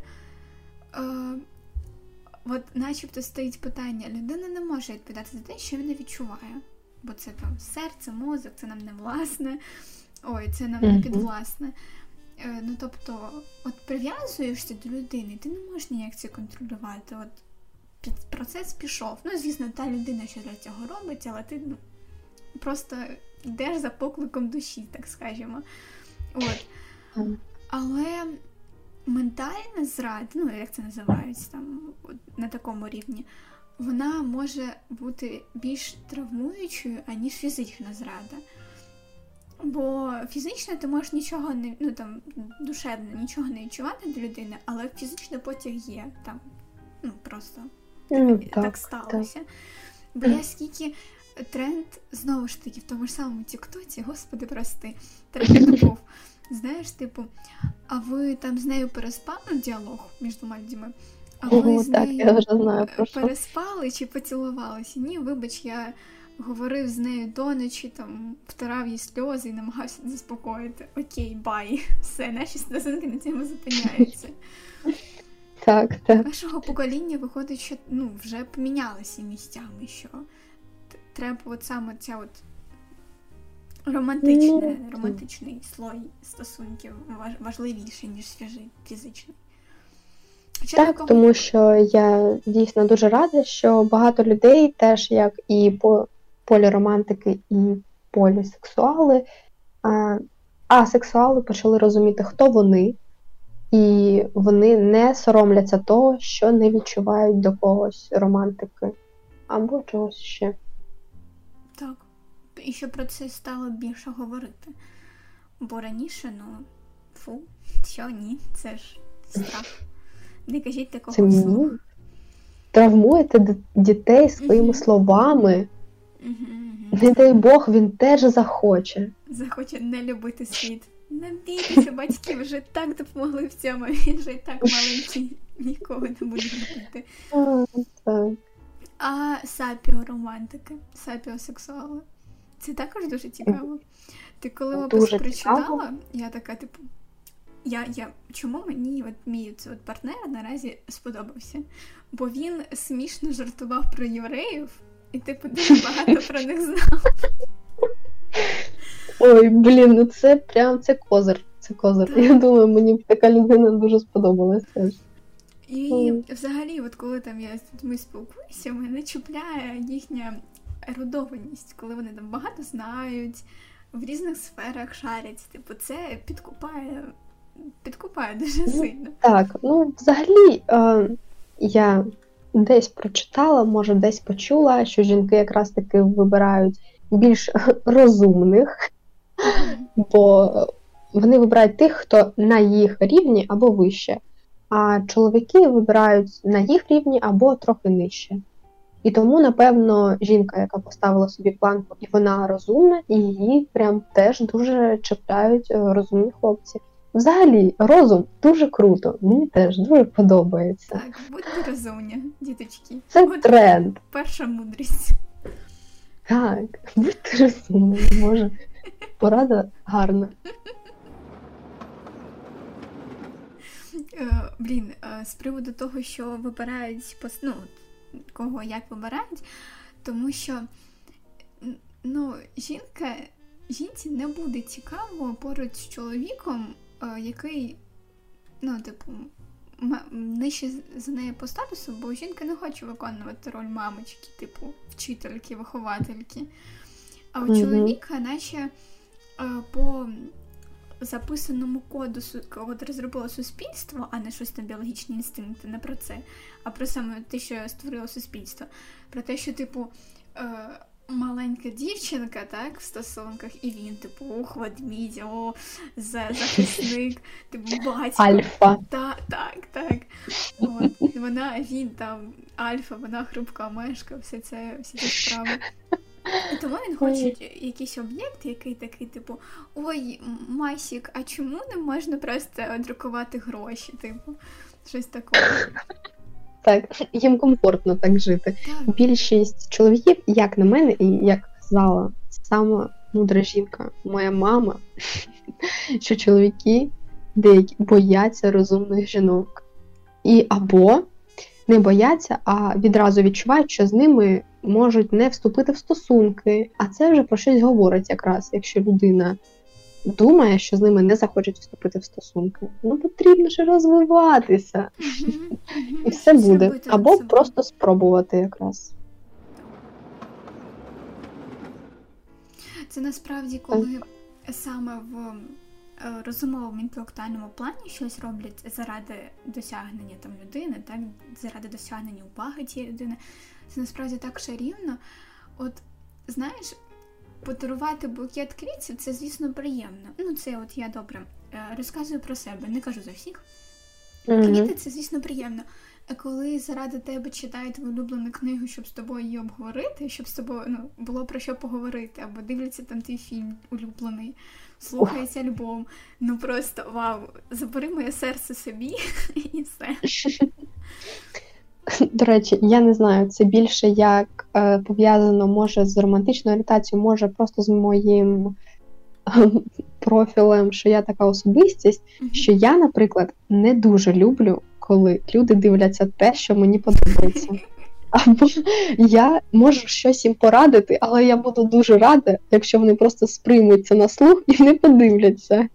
Е, От начебто стоїть питання, людина не може відповідати за те, що вона відчуває. Бо це там серце, мозок, це нам не власне, ой, це нам не підвласне. Е, ну тобто, от прив'язуєшся до людини, ти не можеш ніяк це контролювати. От процес пішов. Ну, звісно, та людина, що для цього робить, але ти ну, просто йдеш за покликом душі, так скажімо. От. Але ментальна зрада, ну як це називається там на такому рівні, вона може бути більш травмуючою, аніж фізична зрада. Бо фізично ти можеш нічого не ну там душевно нічого не відчувати до людини, але фізично потяг є там. Ну просто mm, так, так сталося. Так. Бо я скільки тренд знову ж таки в тому ж самому Тіктоці, господи, прости, <laughs> тренд був. Знаєш, типу, а ви там з нею переспали діалог між двома людьми? А ви О, з так, нею я вже знаю, що. переспали чи поцілувалися? Ні, вибач, я говорив з нею до ночі, там втирав їй сльози і намагався заспокоїти. Окей, бай. <laughs> Все, наші стосунки на цьому зупиняються. <laughs> Так, так. Нашого покоління виходить, що ну, вже помінялися місцями, що треба от саме ця от романтичне, ну, романтичний слой стосунків важливіший, ніж свіжий фізичний. Хоча так, такого... тому що я дійсно дуже рада, що багато людей, теж як і по поліромантики, і полісексуали, а, асексуали почали розуміти, хто вони, і вони не соромляться того, що не відчувають до когось романтики або чогось ще. Так. І що про це стало більше говорити. Бо раніше, ну, фу, що ні, це ж страх. Не кажіть такого Це слова. Травмуєте дітей своїми uh-huh. словами. Uh-huh. Не дай Бог, він теж захоче. Захоче не любити світ. Не бійтеся, батьки вже так допомогли в цьому. Він вже і так маленький, нікого не буде любити. А сапіоромантики, сапіосексуали. Це також дуже цікаво. Ти коли опис прочитала, я така, типу, я, я, чому мені от мій це от партнер наразі сподобався? Бо він смішно жартував про євреїв, і типу дуже багато про них знав. <laughs> Ой, блін, ну це прям це козир. Це козир. Я думаю, мені б така людина дуже сподобалася. І mm. взагалі, от коли там я з людьми спілкуюся, мене чіпляє їхня ерудованість, коли вони там багато знають, в різних сферах шарять. Типу, це підкупає підкупає дуже ну, сильно. Так, ну взагалі е, я десь прочитала, може десь почула, що жінки якраз таки вибирають більш <laughs> розумних, бо вони вибирають тих, хто на їх рівні або вище, а чоловіки вибирають на їх рівні або трохи нижче. І тому, напевно, жінка, яка поставила собі планку, і вона розумна, і її прям теж дуже чіпляють е, розумні хлопці. Взагалі, розум дуже круто, мені теж дуже подобається. Так, будьте розумні, діточки. Це От тренд. Перша мудрість. Так, будьте розумні, може. Порада гарна. Е, блін, е, з приводу того, що вибирають ну, кого як вибирають, тому що ну, жінка жінці не буде цікаво поруч з чоловіком, е, який, ну, типу, нижче за неї по статусу, бо жінка не хоче виконувати роль мамочки, типу, вчительки, виховательки. А у mm-hmm. чоловіка наче по записаному коду, коли розробило суспільство, а не щось там біологічні інстинкти, не про це, а про саме те, що створило суспільство. Про те, що, типу, е, маленька дівчинка, так, в стосунках, і він, типу, ух, ведмідь, о, захисник, типу, батько. Альфа. Так, так, так. От. Вона, він там, альфа, вона хрупка мешка, все це, всі ці справи. І тому він хоче якийсь об'єкт, який такий, типу, ой, Масік, а чому не можна просто друкувати гроші? Типу, щось таке. Так, їм комфортно так жити. Так. Більшість чоловіків, як на мене, і як казала сама мудра жінка, моя мама, <laughs> що чоловіки деякі бояться розумних жінок. І або не бояться, а відразу відчувають, що з ними можуть не вступити в стосунки. А це вже про щось говорить якраз, якщо людина думає, що з ними не захочуть вступити в стосунки. Ну потрібно ж розвиватися. І все буде. Або просто спробувати якраз. Це насправді, коли саме в розумовому інтелектуальному плані щось роблять заради досягнення там людини, так заради досягнення уваги тієї людини. Це насправді так шарівно. От знаєш, подарувати букет квітів це, звісно, приємно. Ну, це от я добре е, розказую про себе, не кажу за всіх. Квіти це, звісно, приємно. А коли заради тебе читають улюблену книгу, щоб з тобою її обговорити, щоб з тобою ну, було про що поговорити, або дивляться там твій фільм улюблений, слухається альбом. Ну просто вау, забери моє серце собі <laughs> і все. До речі, я не знаю, це більше як е, пов'язано може з романтичною орієнтацією, може просто з моїм е, <laughs> профілем, що я така особистість, mm-hmm. що я, наприклад, не дуже люблю, коли люди дивляться те, що мені подобається. Або я можу щось їм порадити, але я буду дуже рада, якщо вони просто сприймуть це на слух і не подивляться.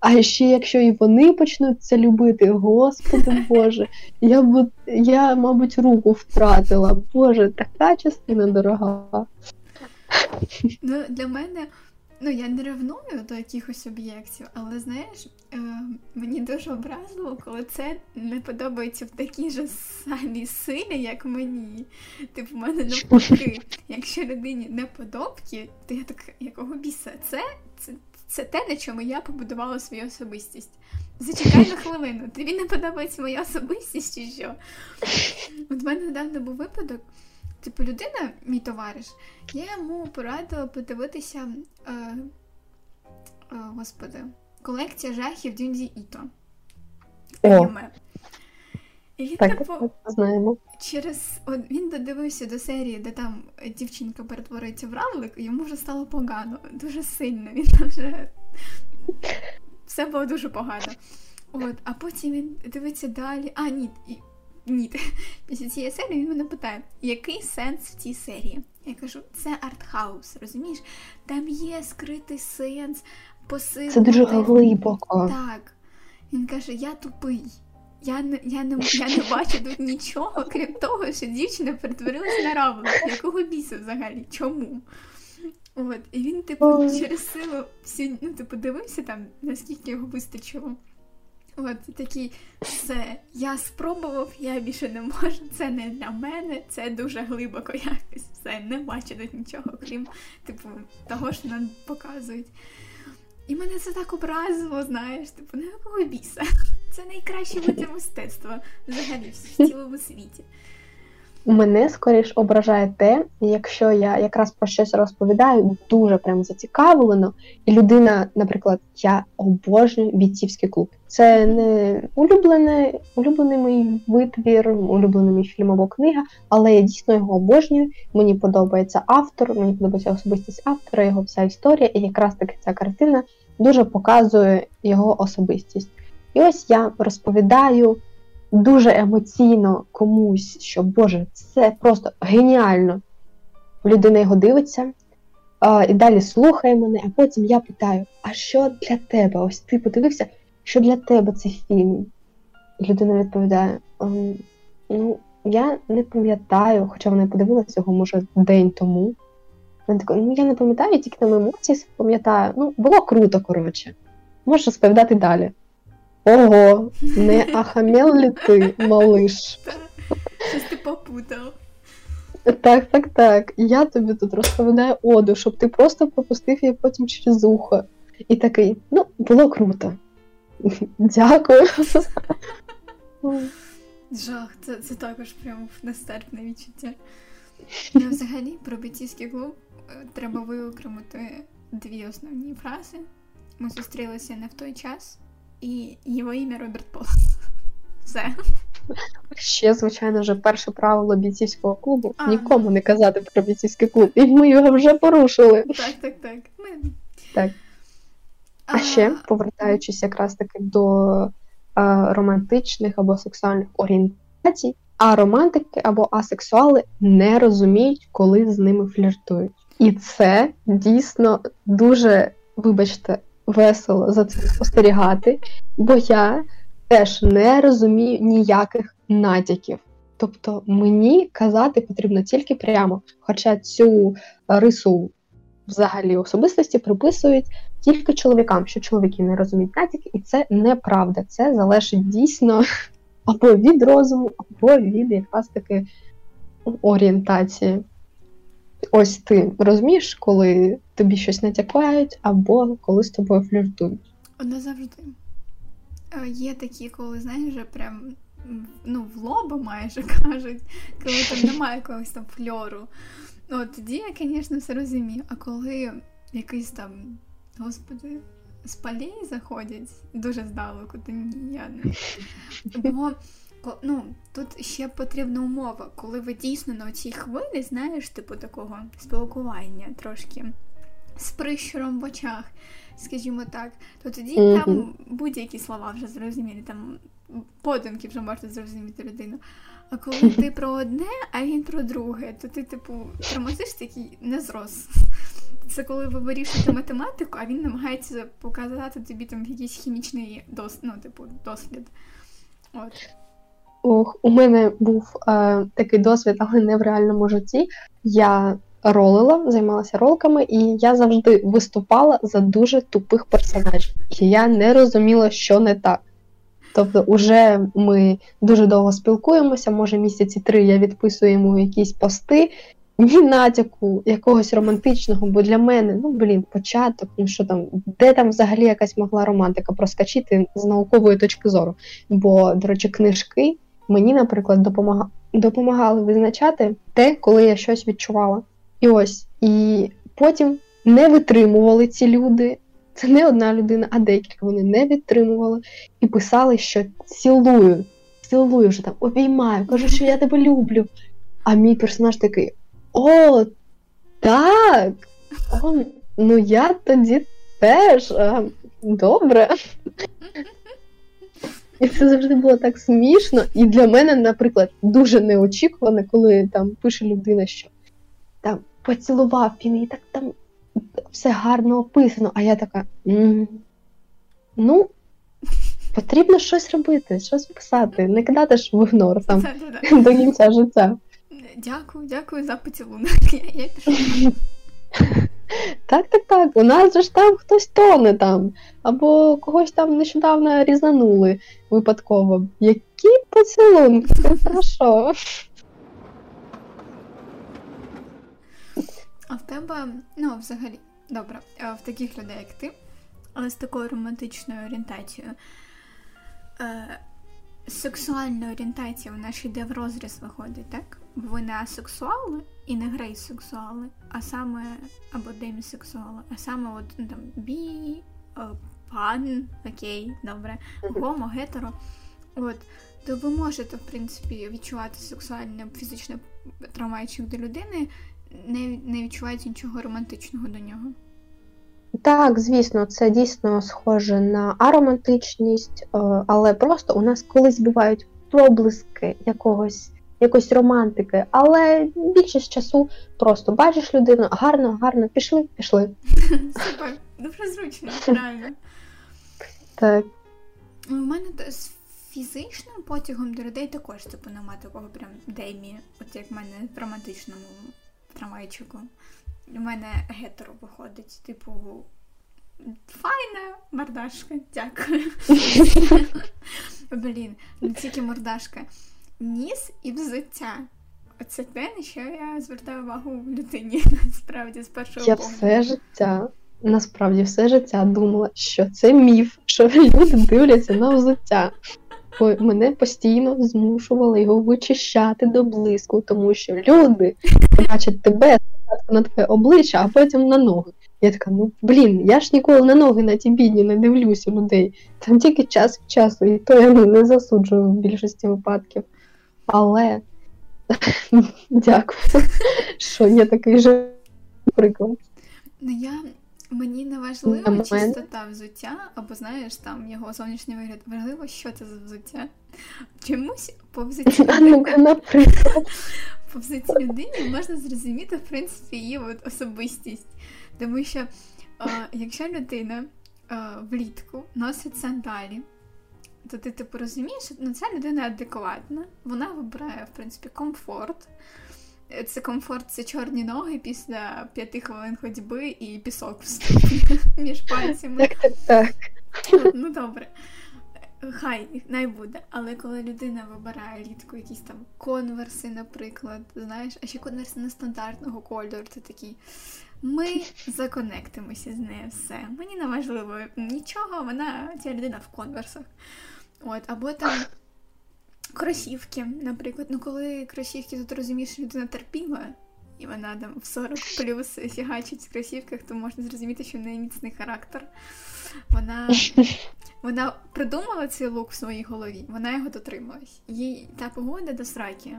А ще якщо і вони почнуть це любити, господи Боже, я б я, мабуть, руку втратила. Боже, така частина дорога. Ну, Для мене Ну, я не ревную до якихось об'єктів, але знаєш, е, мені дуже образливо, коли це не подобається в такій же самій силі, як мені. Типу, в мене навпаки, якщо людині не подобки, то я так якого біса? Це, це, це те, на чому я побудувала свою особистість. Зачекай на хвилину, тобі не подобається моя особистість чи що? От в мене недавно був випадок. Типу, людина, мій товариш, я йому порадила подивитися, е, е, господи, колекція жахів Дюнді Іто. Аніме. І він так, типу, знаємо. через от, він додивився до серії, де там дівчинка перетворюється в равлик, і йому вже стало погано, дуже сильно. Він вже все було дуже погано. От, А потім він дивиться далі. А, ні, ні. <laughs> Після цієї серії він мене питає, який сенс в цій серії? Я кажу, це артхаус, розумієш? Там є скритий сенс, посил. Це дуже глибоко. Так. Він каже, я тупий. Я не я не, я не бачу тут нічого, <laughs> крім того, що дівчина перетворилась на равлика. Якого біса взагалі? Чому? От, І він, типу, через силу всі, ну, типу, дивився там, наскільки його вистачило. От такий все, я спробував, я більше не можу, це не для мене, це дуже глибоко якось. Все, не бачу нічого, крім типу, того, що нам показують. І мене це так образило, знаєш, типу, не якого біса. Це найкраще вид мистецтва взагалі в цілому світі. Мене скоріш ображає те, якщо я якраз про щось розповідаю, дуже прям зацікавлено, і людина, наприклад, я обожнюю бійцівський клуб. Це не улюблений, улюблений мій витвір, улюблений мій фільм або книга, але я дійсно його обожнюю. Мені подобається автор, мені подобається особистість автора, його вся історія, і якраз таки ця картина дуже показує його особистість. І ось я розповідаю дуже емоційно комусь, що Боже, це просто геніально. Людина його дивиться а, і далі слухає мене, а потім я питаю: а що для тебе? Ось ти подивився, що для тебе цей фільм? І людина відповідає: «Ем, ну, я не пам'ятаю, хоча вона подивилася його, може, день тому. Вона така, ну я не пам'ятаю, тільки там емоції пам'ятаю. Ну, було круто, коротше. Можеш розповідати далі. Ого, не ахамел ли ти, малиш? Щось ти попутав. Так, так, так. Я тобі тут розповідаю оду, щоб ти просто пропустив її потім через ухо. І такий, ну, було круто. Дякую. Жах, це це також прям нестерпне відчуття. Ну, взагалі, про бійцівський клуб е, треба виокремити дві основні фрази. Ми зустрілися не в той час, і його ім'я Роберт Пол. <laughs> Все. Ще, звичайно, вже перше правило бійцівського клубу А. нікому не казати про бійцівський клуб. І ми його вже порушили. Так, так, так. Ми... Так. А ще, повертаючись якраз таки до е, романтичних або сексуальних орієнтацій, а романтики або асексуали не розуміють, коли з ними фліртують. І це дійсно дуже, вибачте, весело за це спостерігати, бо я теж не розумію ніяких натяків. Тобто мені казати потрібно тільки прямо, хоча цю рису взагалі особистості приписують тільки чоловікам, що чоловіки не розуміють натяки, і це неправда. Це залежить дійсно або від розуму, або від якраз таки орієнтації. Ось ти розумієш, коли тобі щось натякають, або коли з тобою фліртують. Не завжди. Е, Є такі, коли, знаєш, вже прям ну, в лоба майже <laughs> кажуть, коли там немає якогось там фльору. Ну, от тоді я, звісно, все розумію. А коли якийсь там, господи, з полей заходять дуже здалеку, то ні, я не. <laughs> Бо ну, тут ще потрібна умова, коли ви дійсно на цій хвилі, знаєш, типу такого спілкування трошки з прищуром в очах, скажімо так, то тоді Мгм. там будь-які слова вже зрозумілі, там подумки вже можна зрозуміти людину. А коли ти про одне, а він про друге, то ти, типу, тормозиш такий незрос. Це коли ви вирішуєте математику, а він намагається показати тобі там якийсь хімічний дос, ну, типу, дослід. От. Ох, у мене був е, такий досвід, але не в реальному житті. Я ролила, займалася ролками, і я завжди виступала за дуже тупих персонажів. І я не розуміла, що не так. Тобто, уже ми дуже довго спілкуємося, може місяці три я відписую йому якісь пости, ні натяку якогось романтичного, бо для мене, ну блін, початок, ну що там, де там взагалі якась могла романтика проскочити з наукової точки зору. Бо, до речі, книжки мені, наприклад, допомага... допомагали визначати те, коли я щось відчувала. І ось, і потім не витримували ці люди. Це не одна людина, а декілька вони не відтримували і писали, що цілую, цілую вже там, обіймаю, кажу, що я тебе люблю. А мій персонаж такий: О, так! О, ну я тоді теж. А, добре. І це завжди було так смішно. І для мене, наприклад, дуже неочікувано, коли там пише людина, що там поцілував він і так там все гарно описано, а я така. «М, Ну, потрібно щось робити, щось писати, не кидати ж в ігнор там <laughs> <laughs> до кінця життя. Дякую, дякую за поцілунок. <laughs> Я, я пішла. Так, так, так. У нас же ж там хтось тоне там, або когось там нещодавно різанули випадково. Які поцілунки? Про? А в тебе, ну, взагалі, добре, в таких людей, як ти, але з такою романтичною орієнтацією. Е, сексуальна орієнтація вона ж йде в розріз виходить, так? Бо ви не асексуали і не грейсексуали, а саме або демісексуали, а саме от ну, там бі, е, пан, окей, добре, гомо, гетеро. От, то ви можете, в принципі, відчувати сексуальне фізичне травмаючи до людини, не, не відчувається нічого романтичного до нього. Так, звісно, це дійсно схоже на аромантичність, е, але просто у нас колись бувають проблиски якогось, якоїсь романтики, але більшість часу просто бачиш людину, гарно, гарно, пішли, пішли. Супер, дуже зручно, <laughs> реально. Так. У мене з фізичним потягом до людей також типу нема такого прям демі, от як в мене в романтичному трамвайчику. У мене гетеро виходить, типу. Файна мордашка, дякую. <laughs> Блін, не тільки мордашка. Ніс і взуття. Оце те, на що я звертаю увагу в людині <laughs> насправді з першого Я погляду. все життя, насправді все життя думала, що це міф, що люди дивляться на взуття. Бо мене постійно змушували його вичищати до блиску, тому що люди бачать тебе спочатку на твоє обличчя, а потім на ноги. Я така, ну блін, я ж ніколи на ноги на ті бідні не дивлюся людей. Там тільки час від часу, і то я не засуджую в більшості випадків. Але <laughs> дякую, що є такий же приклад. Ну я мені не важливо чистота взуття, або знаєш там його зовнішній вигляд. Важливо, що це за взуття. Чомусь по <laughs> взутті по взутті людині можна зрозуміти, в принципі, її от особистість. Тому що а, якщо людина а, влітку носить сандалі, то ти типу розумієш, що ну, ця людина адекватна, вона вибирає, в принципі, комфорт. Це комфорт, це чорні ноги після п'яти хвилин ходьби і пісок <laughs> між пальцями. Так, так, так. Ну добре. Хай най буде. Але коли людина вибирає рідко якісь там конверси, наприклад, знаєш, а ще конверси нестандартного кольору, це такі. Ми законектимося з нею все. Мені не важливо нічого, вона ця людина в конверсах. От, або там кросівки, наприклад. Ну, коли кросівки, то ти розумієш, що людина терпіла, і вона там в 40 плюс фігачить в кросівках, то можна зрозуміти, що в неї міцний характер. Вона, вона придумала цей лук в своїй голові, вона його дотрималась. Їй та погода до сраки.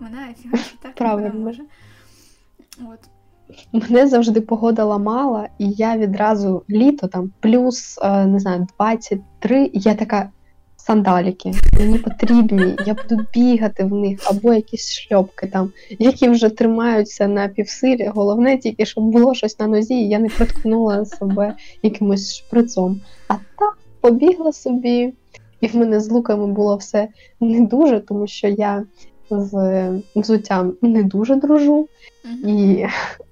Вона фігачить так, як вона може. От. Мене завжди погода ламала, і я відразу літо там плюс е, не знаю, 23, і я така. Сандаліки, мені потрібні, я буду бігати в них, або якісь шльопки там, які вже тримаються на півсилі. Головне тільки, щоб було щось на нозі, і я не проткнула себе якимось шприцом. А так побігла собі, і в мене з луками було все не дуже, тому що я з взуттям не дуже дружу. І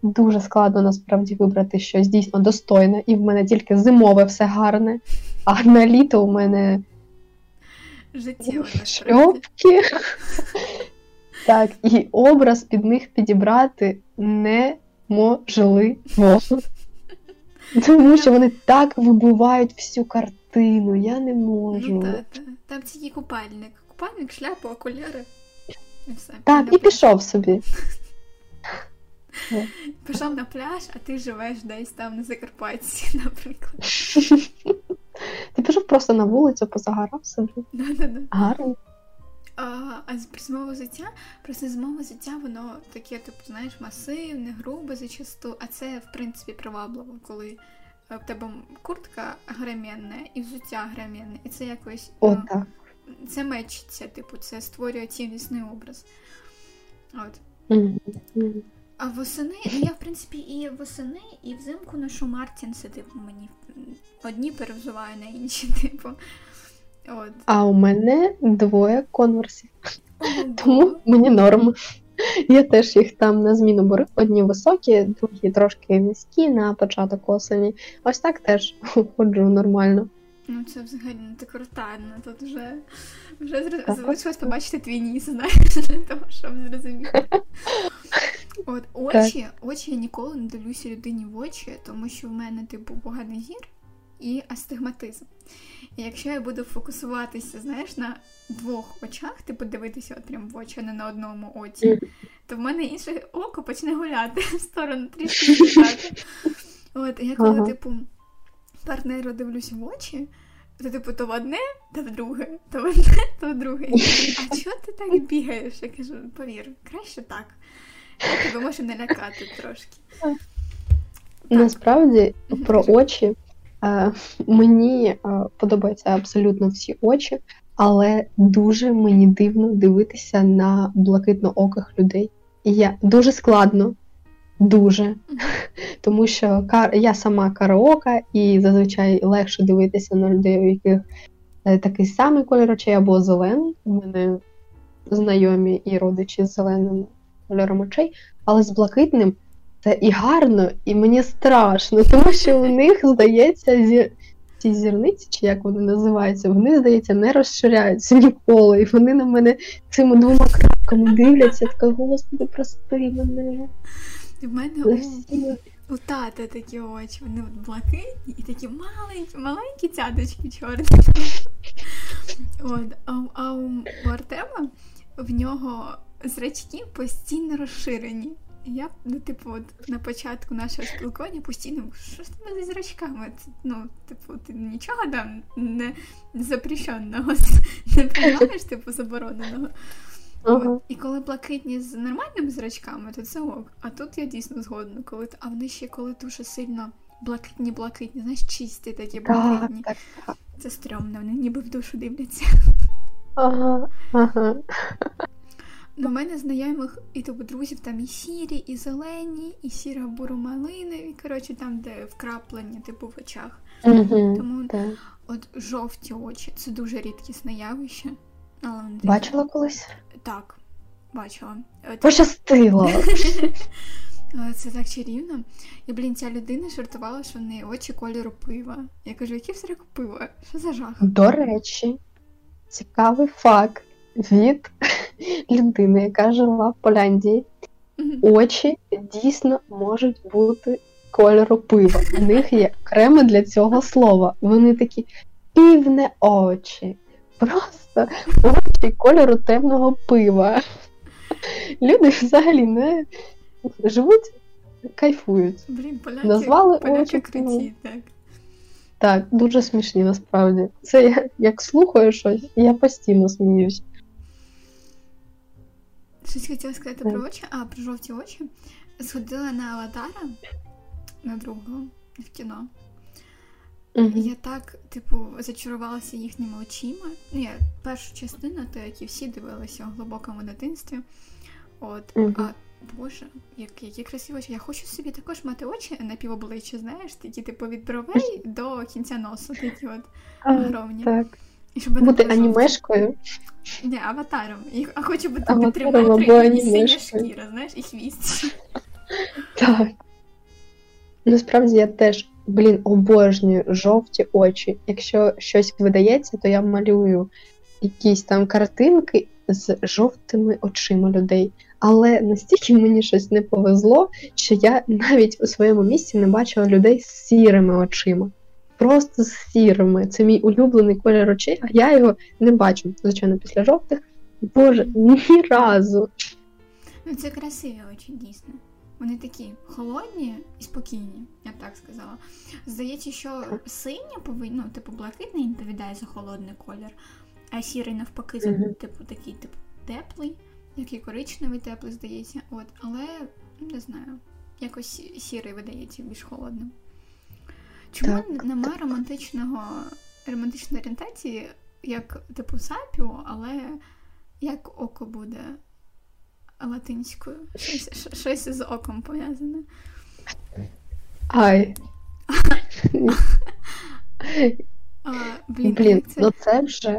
дуже складно насправді вибрати щось дійсно достойне, і в мене тільки зимове все гарне, а на літо у мене Життєво шльопки. <laughs> Так, і образ під них підібрати неможливо. Тому що вони так вибивають всю картину. Я не можу. Ну, та, та. Там тільки купальник. Купальник, шляпа, окуляри. І все. Так, і пішов собі. Пішов на пляж, а ти живеш десь там на Закарпатті, <laughs> наприклад. <laughs> Ти пішов просто на вулицю, позагорав собі. Гарно. А, а з зимове взуття, просто зимове взуття, воно таке, типу, знаєш, масивне, грубе зачасту, а це, в принципі, привабливо, коли е, в тебе куртка гремінна і взуття гремінне, і це якось О, ну, так. це мечиться, типу, це створює цілісний образ. От. А восени, ну я в принципі і восени, і взимку ношу Мартінси, типу, мені одні перевзуваю на інші, <laughs> типу. От. А у мене двоє конверсів. Тому мені норм. Я теж їх там на зміну беру. Одні високі, другі трошки низькі на початок осені. Ось так теж <laughs> ходжу нормально. Ну це взагалі не так ну тут вже, вже залишилось побачити твій ніс, знаєш, <laughs> для того, щоб зрозуміти. От очі, очі я ніколи не дивлюся людині в очі, тому що в мене, типу, поганий зір і астигматизм. І якщо я буду фокусуватися, знаєш, на двох очах, типу дивитися от прям в очі, а не на одному оці, то в мене інше око почне гуляти <laughs> в сторону трішки. От, я коли, Ага. типу, партнеру дивлюсь в очі, то типу то в одне, то в друге, то в одне, то в друге. А чого ти так бігаєш? Я кажу, повір, краще так. Я тебе можу налякати трошки. Так. Насправді про очі Е, Мені е, подобаються абсолютно всі очі, але дуже мені дивно дивитися на блакитнооких людей. І я дуже складно, дуже. Тому що я сама караока, і зазвичай легше дивитися на людей, у яких е, такий самий кольор очей або зелений. У мене знайомі і родичі з зеленим кольором очей, але з блакитним це і гарно, і мені страшно, <laughs> тому що у них, здається, зі... ці зірниці, чи як вони називаються, вони, здається, не розширяються ніколи. І вони на мене цими двома крапками дивляться, така, господи, прости мене. В мене у, у тата такі очі, вони от блакитні і такі маленькі, маленькі цяточки чорні. От, а, у- а у Артема в нього зрачки постійно розширені. Я, ну, типу, от на початку нашого спілкування постійно що ж тебе зі зрачками? Це, ну, типу, ти нічого там не запрещеного не приймаєш, <laughs> типу, забороненого. Ага. От. І коли блакитні з нормальними зрачками, то це ок. А тут я дійсно згодна, коли а вони ще коли дуже сильно блакитні-блакитні, знаєш, чисті такі блакитні. так, так. Це стрьомно, вони ніби в душу дивляться. Ага, ага. Ну, у мене знайомих і тобі друзів там і сірі, і зелені, і сіро буромалинові, коротше, там, де вкраплення, типу, в очах. Тому Так. от жовті очі це дуже рідкісне явище. Але Бачила колись? Так, бачила. Пощастило. <laughs> Е, Це так чарівно. І, блін, ця людина жартувала, що в неї очі кольору пива. Я кажу, який все пива? Що за жах? До речі, цікавий факт від <laughs> людини, яка жила в Поляндії. Очі дійсно можуть бути кольору пива. У них є окремо для цього слова. Вони такі півне очі. Просто очі кольору темного пива. Люди взагалі не живуть, кайфують. Блін, поляки, Назвали поляки очі круті, так. Так, дуже смішні насправді. Це я як слухаю щось, я постійно сміюсь. Щось хотіла сказати Так. про очі, а про жовті очі. Сходила на аватара на другого в кіно. Мгм. я так, типу, зачарувалася їхніми очима. Ну, я першу частину, то як і всі дивилися у глибокому дитинстві. От, Мгм. а боже, як, які красиві очі. Я хочу собі також мати очі на півобличчя, знаєш, такі, типу, від бровей до кінця носу, такі от огромні. Так. І щоб Бути анімешкою. Не, аватаром. А хочу бути Аватаром і синя шкіра, знаєш, і хвіст. Так. Насправді я теж, блін, обожнюю жовті очі. Якщо щось видається, то я малюю якісь там картинки з жовтими очима людей. Але настільки мені щось не повезло, що я навіть у своєму місці не бачила людей з сірими очима. Просто з сірими. Це мій улюблений колір очей, а я його не бачу. Звичайно, після жовтих. Боже, ні разу. Ну, це красиві очі, дійсно. Вони такі холодні і спокійні, я б так сказала. Здається, що синя повинна, ну, типу, блакитний відповідає за холодний колір, а сірий навпаки, за, типу, такий, типу, теплий, який коричневий теплий, здається. От, але не знаю, якось сірий видається більш холодним. Чому Так, нема романтичного романтичної орієнтації, як типу сапіо, але як око буде латинською? Щось, щось з оком пов'язане. Ай. <laughs> А, блін, Блін, це? ну це вже,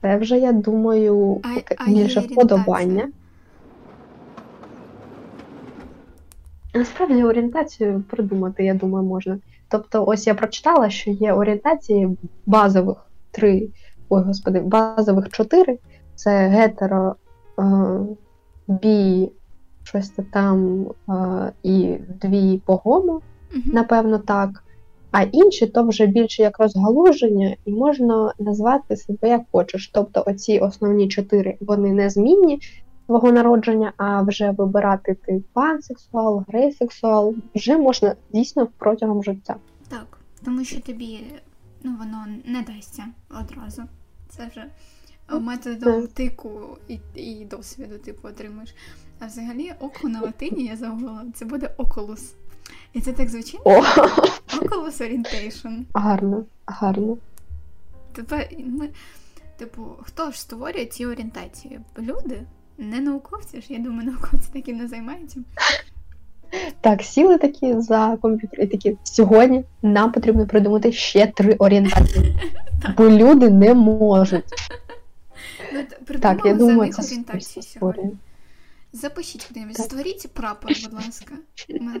це вже, я думаю, А- таке а більше вподобання. Насправді орієнтацію придумати, я думаю, можна. Тобто, ось я прочитала, що є орієнтації базових три, ой, господи, базових чотири. Це гетеро, е, бі, щось там, е, і дві по гомо Мгм. напевно, так. А інші то вже більше як розгалуження, і можна назвати себе як хочеш. Тобто, оці основні чотири вони не змінні твого народження, а вже вибирати ти пансексуал, грейсексуал вже можна дійсно протягом життя. Так, тому що тобі ну, воно не дасться одразу. Це вже методом тику і, і досвіду типу отримуєш. А взагалі око на латині я загуглила, це буде oculus. І це так звучить? О, Oculus Orientation. гарно, гарно. Тепер ми, типу, хто ж створює ці орієнтації? Люди? Не науковці ж, я думаю, науковці таким не займаються. Так, сіли такі за комп'ютер і такі сьогодні нам потрібно придумати ще три орієнтації, <laughs> бо люди не можуть. Ну, Так, я думаю, це орієнтації сьогодні. Запишіть куди-небудь, створіть прапор, будь ласка.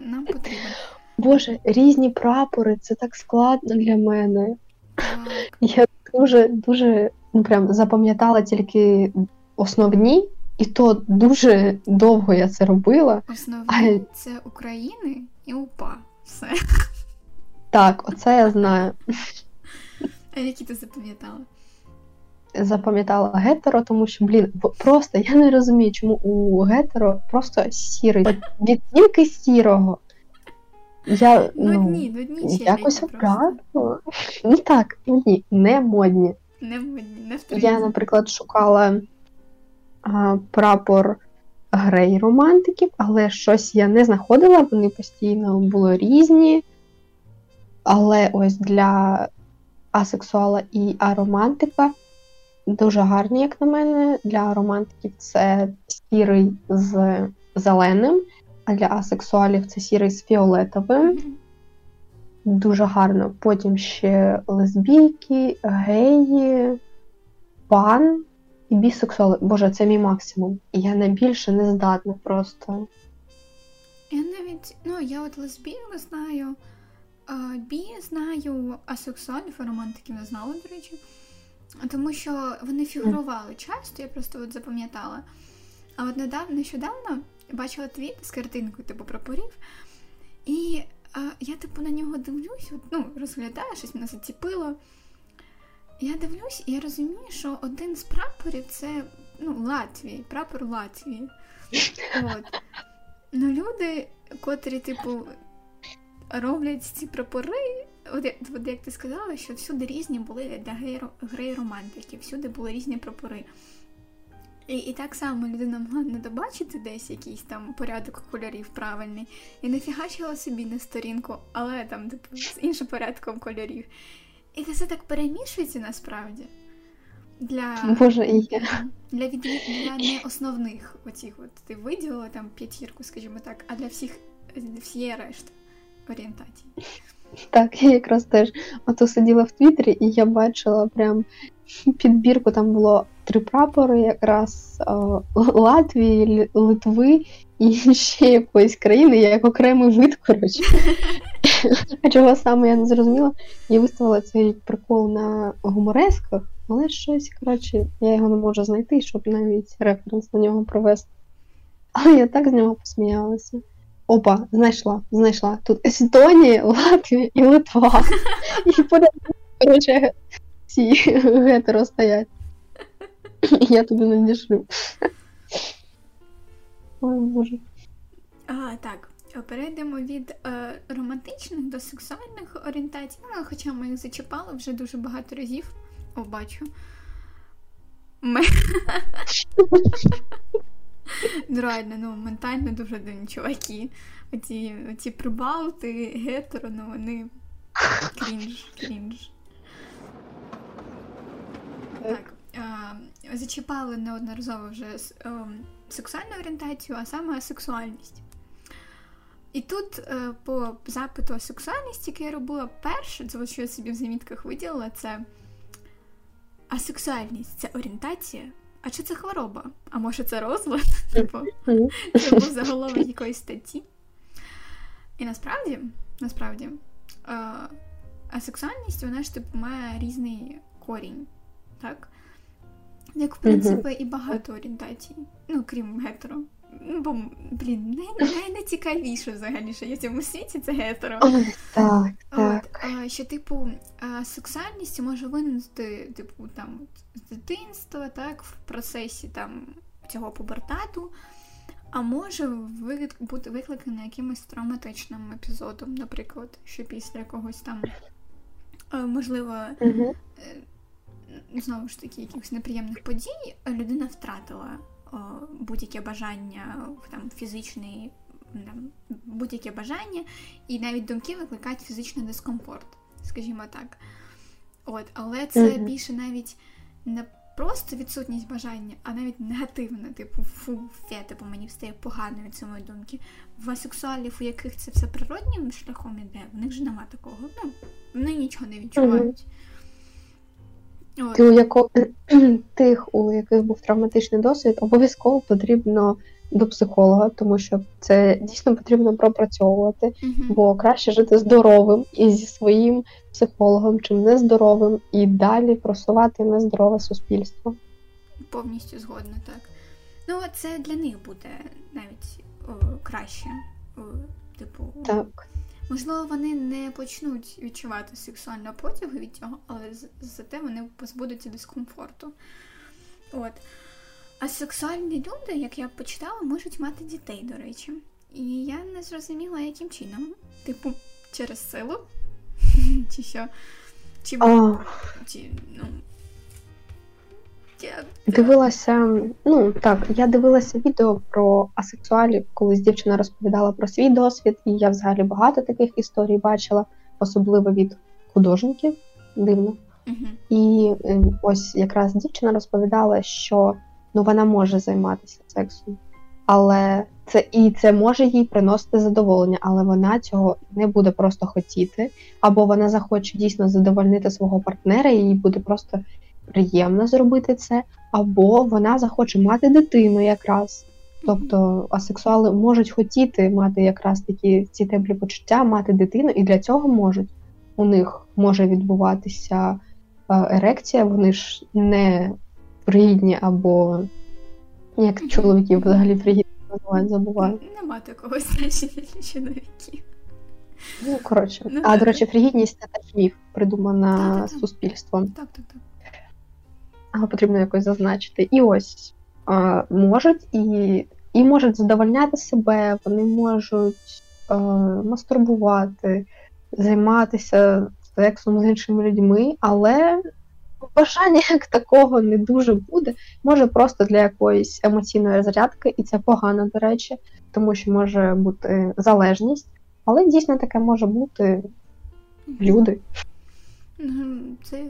Нам потрібен. Боже, різні прапори, це так складно для мене. Так, Я дуже, дуже ну прям запам'ятала тільки основні, і то дуже довго я це робила. основні Ай. це України і УПА. Все. Так, оце я знаю. А які ти запам'ятала? Запам'ятала гетеро, тому що, блін, просто я не розумію, чому у гетеро просто сірий. Відтінки сірого. Я Ну, ну, одні, ну одні якось обратно. Ну так, ну не модні. Не модні, не в Я, наприклад, шукала а, прапор грей романтиків, але щось я не знаходила, вони постійно були різні. Але ось для асексуала і аромантика дуже гарні, як на мене. Для аромантиків це сірий з зеленим, а для асексуалів це сірий з фіолетовим. Дуже гарно. Потім ще лесбійки, геї, пан і бісексуали. Боже, це мій максимум. Я на більше не здатна просто. Я навіть, ну, я от лесбійку знаю, бі знаю, асексуалів і романтиків не знала, до речі. Тому що вони фігурували часто, я просто от запам'ятала. А от недавно, нещодавно бачила твіт з картинкою, типу, прапорів. І а, я, типу, на нього дивлюсь, от, ну, розглядаю, щось мене заціпило. Я дивлюсь, і я розумію, що один з прапорів це ну, Латвії, прапор Латвії. От. Ну, люди, котрі, типу, роблять ці прапори, от, як- от як ти сказала, що всюди різні були для гей- гей-романтиків, всюди були різні прапори. І, і так само людина могла не добачити десь якийсь там порядок кольорів правильний, і не фігачила собі на сторінку, але там, типу, з іншим порядком кольорів. І це все так перемішується насправді. Для Боже, я. для, від... для не основних оцих от ти виділила там п'ятірку, скажімо так, а для всіх всієї решти орієнтацій. Так, я якраз теж ото сиділа в Твіттері, і я бачила прям підбірку, там було три прапори, якраз е, Латвії, Литви і ще якоїсь країни, як окремий вид, коротше. А <laughs> чого саме я не зрозуміла, я виставила цей прикол на гуморесках, але щось, коротше, я його не можу знайти, щоб навіть референс на нього провести. Але я так з нього посміялася. Опа, знайшла, знайшла. Тут Естонія, Латвія і Литва. <laughs> І коротше, ці гетеро стоять. Я тобі надішлю. Ой, боже. А, так, перейдемо від е, романтичних до сексуальних орієнтацій. Ну, хоча ми їх зачіпали вже дуже багато разів. О, бачу. Ми... <laughs> Ну, Реально, ну, ментально дуже дивні чуваки. Оці, оці прибалти, гетеро, ну вони крінж, крінж. Так. е, Зачіпали неодноразово вже с- ем, сексуальну орієнтацію, а саме сексуальність. І тут е, по запиту сексуальність, який я робила перше, це що я собі в замітках виділила, це асексуальність це орієнтація. А чи це хвороба? А може це розлад? <laughs> Типу, це був заголовок якоїсь статті. І насправді, насправді, е, асексуальність, вона ж типу має різний корінь, так? Як, в принципі, і багато орієнтацій. Ну, крім гетеро. Ну, бо, блін, най- найнецікавіше взагалі, що є в цьому світі, це гетеро. Ой, так, От, так. а, що, типу, а, сексуальність може виникнути, типу, там, з дитинства, так, в процесі там, цього пубертату, а може бути викликана якимось травматичним епізодом, наприклад, що після якогось там, е, можливо, е, знову ж таки, якихось неприємних подій, людина втратила будь-яке бажання там фізичний там, будь-яке бажання, і навіть думки викликають фізичний дискомфорт, скажімо так. От, Але це mm-hmm. більше навіть не просто відсутність бажання, а навіть негативна, типу, фу, фе, типу, мені стає погано від самої думки. В асексуалів, у яких це все природнім шляхом іде, в них ж нема такого. Ну, Вони нічого не відчувають. Ти у яко... <clears throat> Тих, у яких був травматичний досвід, обов'язково потрібно до психолога, тому що це дійсно потрібно пропрацьовувати, uh-huh. бо краще жити здоровим і зі своїм психологом, чим нездоровим, і далі просувати нездорове суспільство. Повністю згодна, так. Ну, це для них буде навіть о, краще. О, типу, так. Можливо, вони не почнуть відчувати сексуального потягу від цього, але зате вони позбудуться дискомфорту. От. А сексуальні люди, як я почитала, можуть мати дітей, до речі. І я не зрозуміла, яким чином. Типу, через силу? <laughs> Чи що? Чи, ну. Дивилася, ну так, я дивилася відео про асексуалів, колись дівчина розповідала про свій досвід, і я взагалі багато таких історій бачила, особливо від художників, дивно. І ем, ось якраз дівчина розповідала, що ну вона може займатися сексом, але це і це може їй приносити задоволення, але вона цього не буде просто хотіти, або вона захоче дійсно задовольнити свого партнера, і їй буде просто приємно зробити це, або вона захоче мати дитину якраз. Тобто асексуали можуть хотіти мати якраз такі ці теплі почуття, мати дитину, і для цього можуть. У них може відбуватися е, ерекція, вони ж не пригідні, або як чоловіків взагалі пригідні називають, забуваю. Нема такого значення для <laughs> чоловіків. Ну, коротше. Ну, а, до речі, фригідність це теж міф, придумана так, так, суспільством. Так, так, так але потрібно якось зазначити. І ось можуть і і можуть задовольняти себе, вони можуть мастурбувати, займатися сексом з іншими людьми, але бажання <laughs> як такого не дуже буде. Може просто для якоїсь емоційної зарядки, і це погано, до речі, тому що може бути залежність, але дійсно таке може бути люди. Це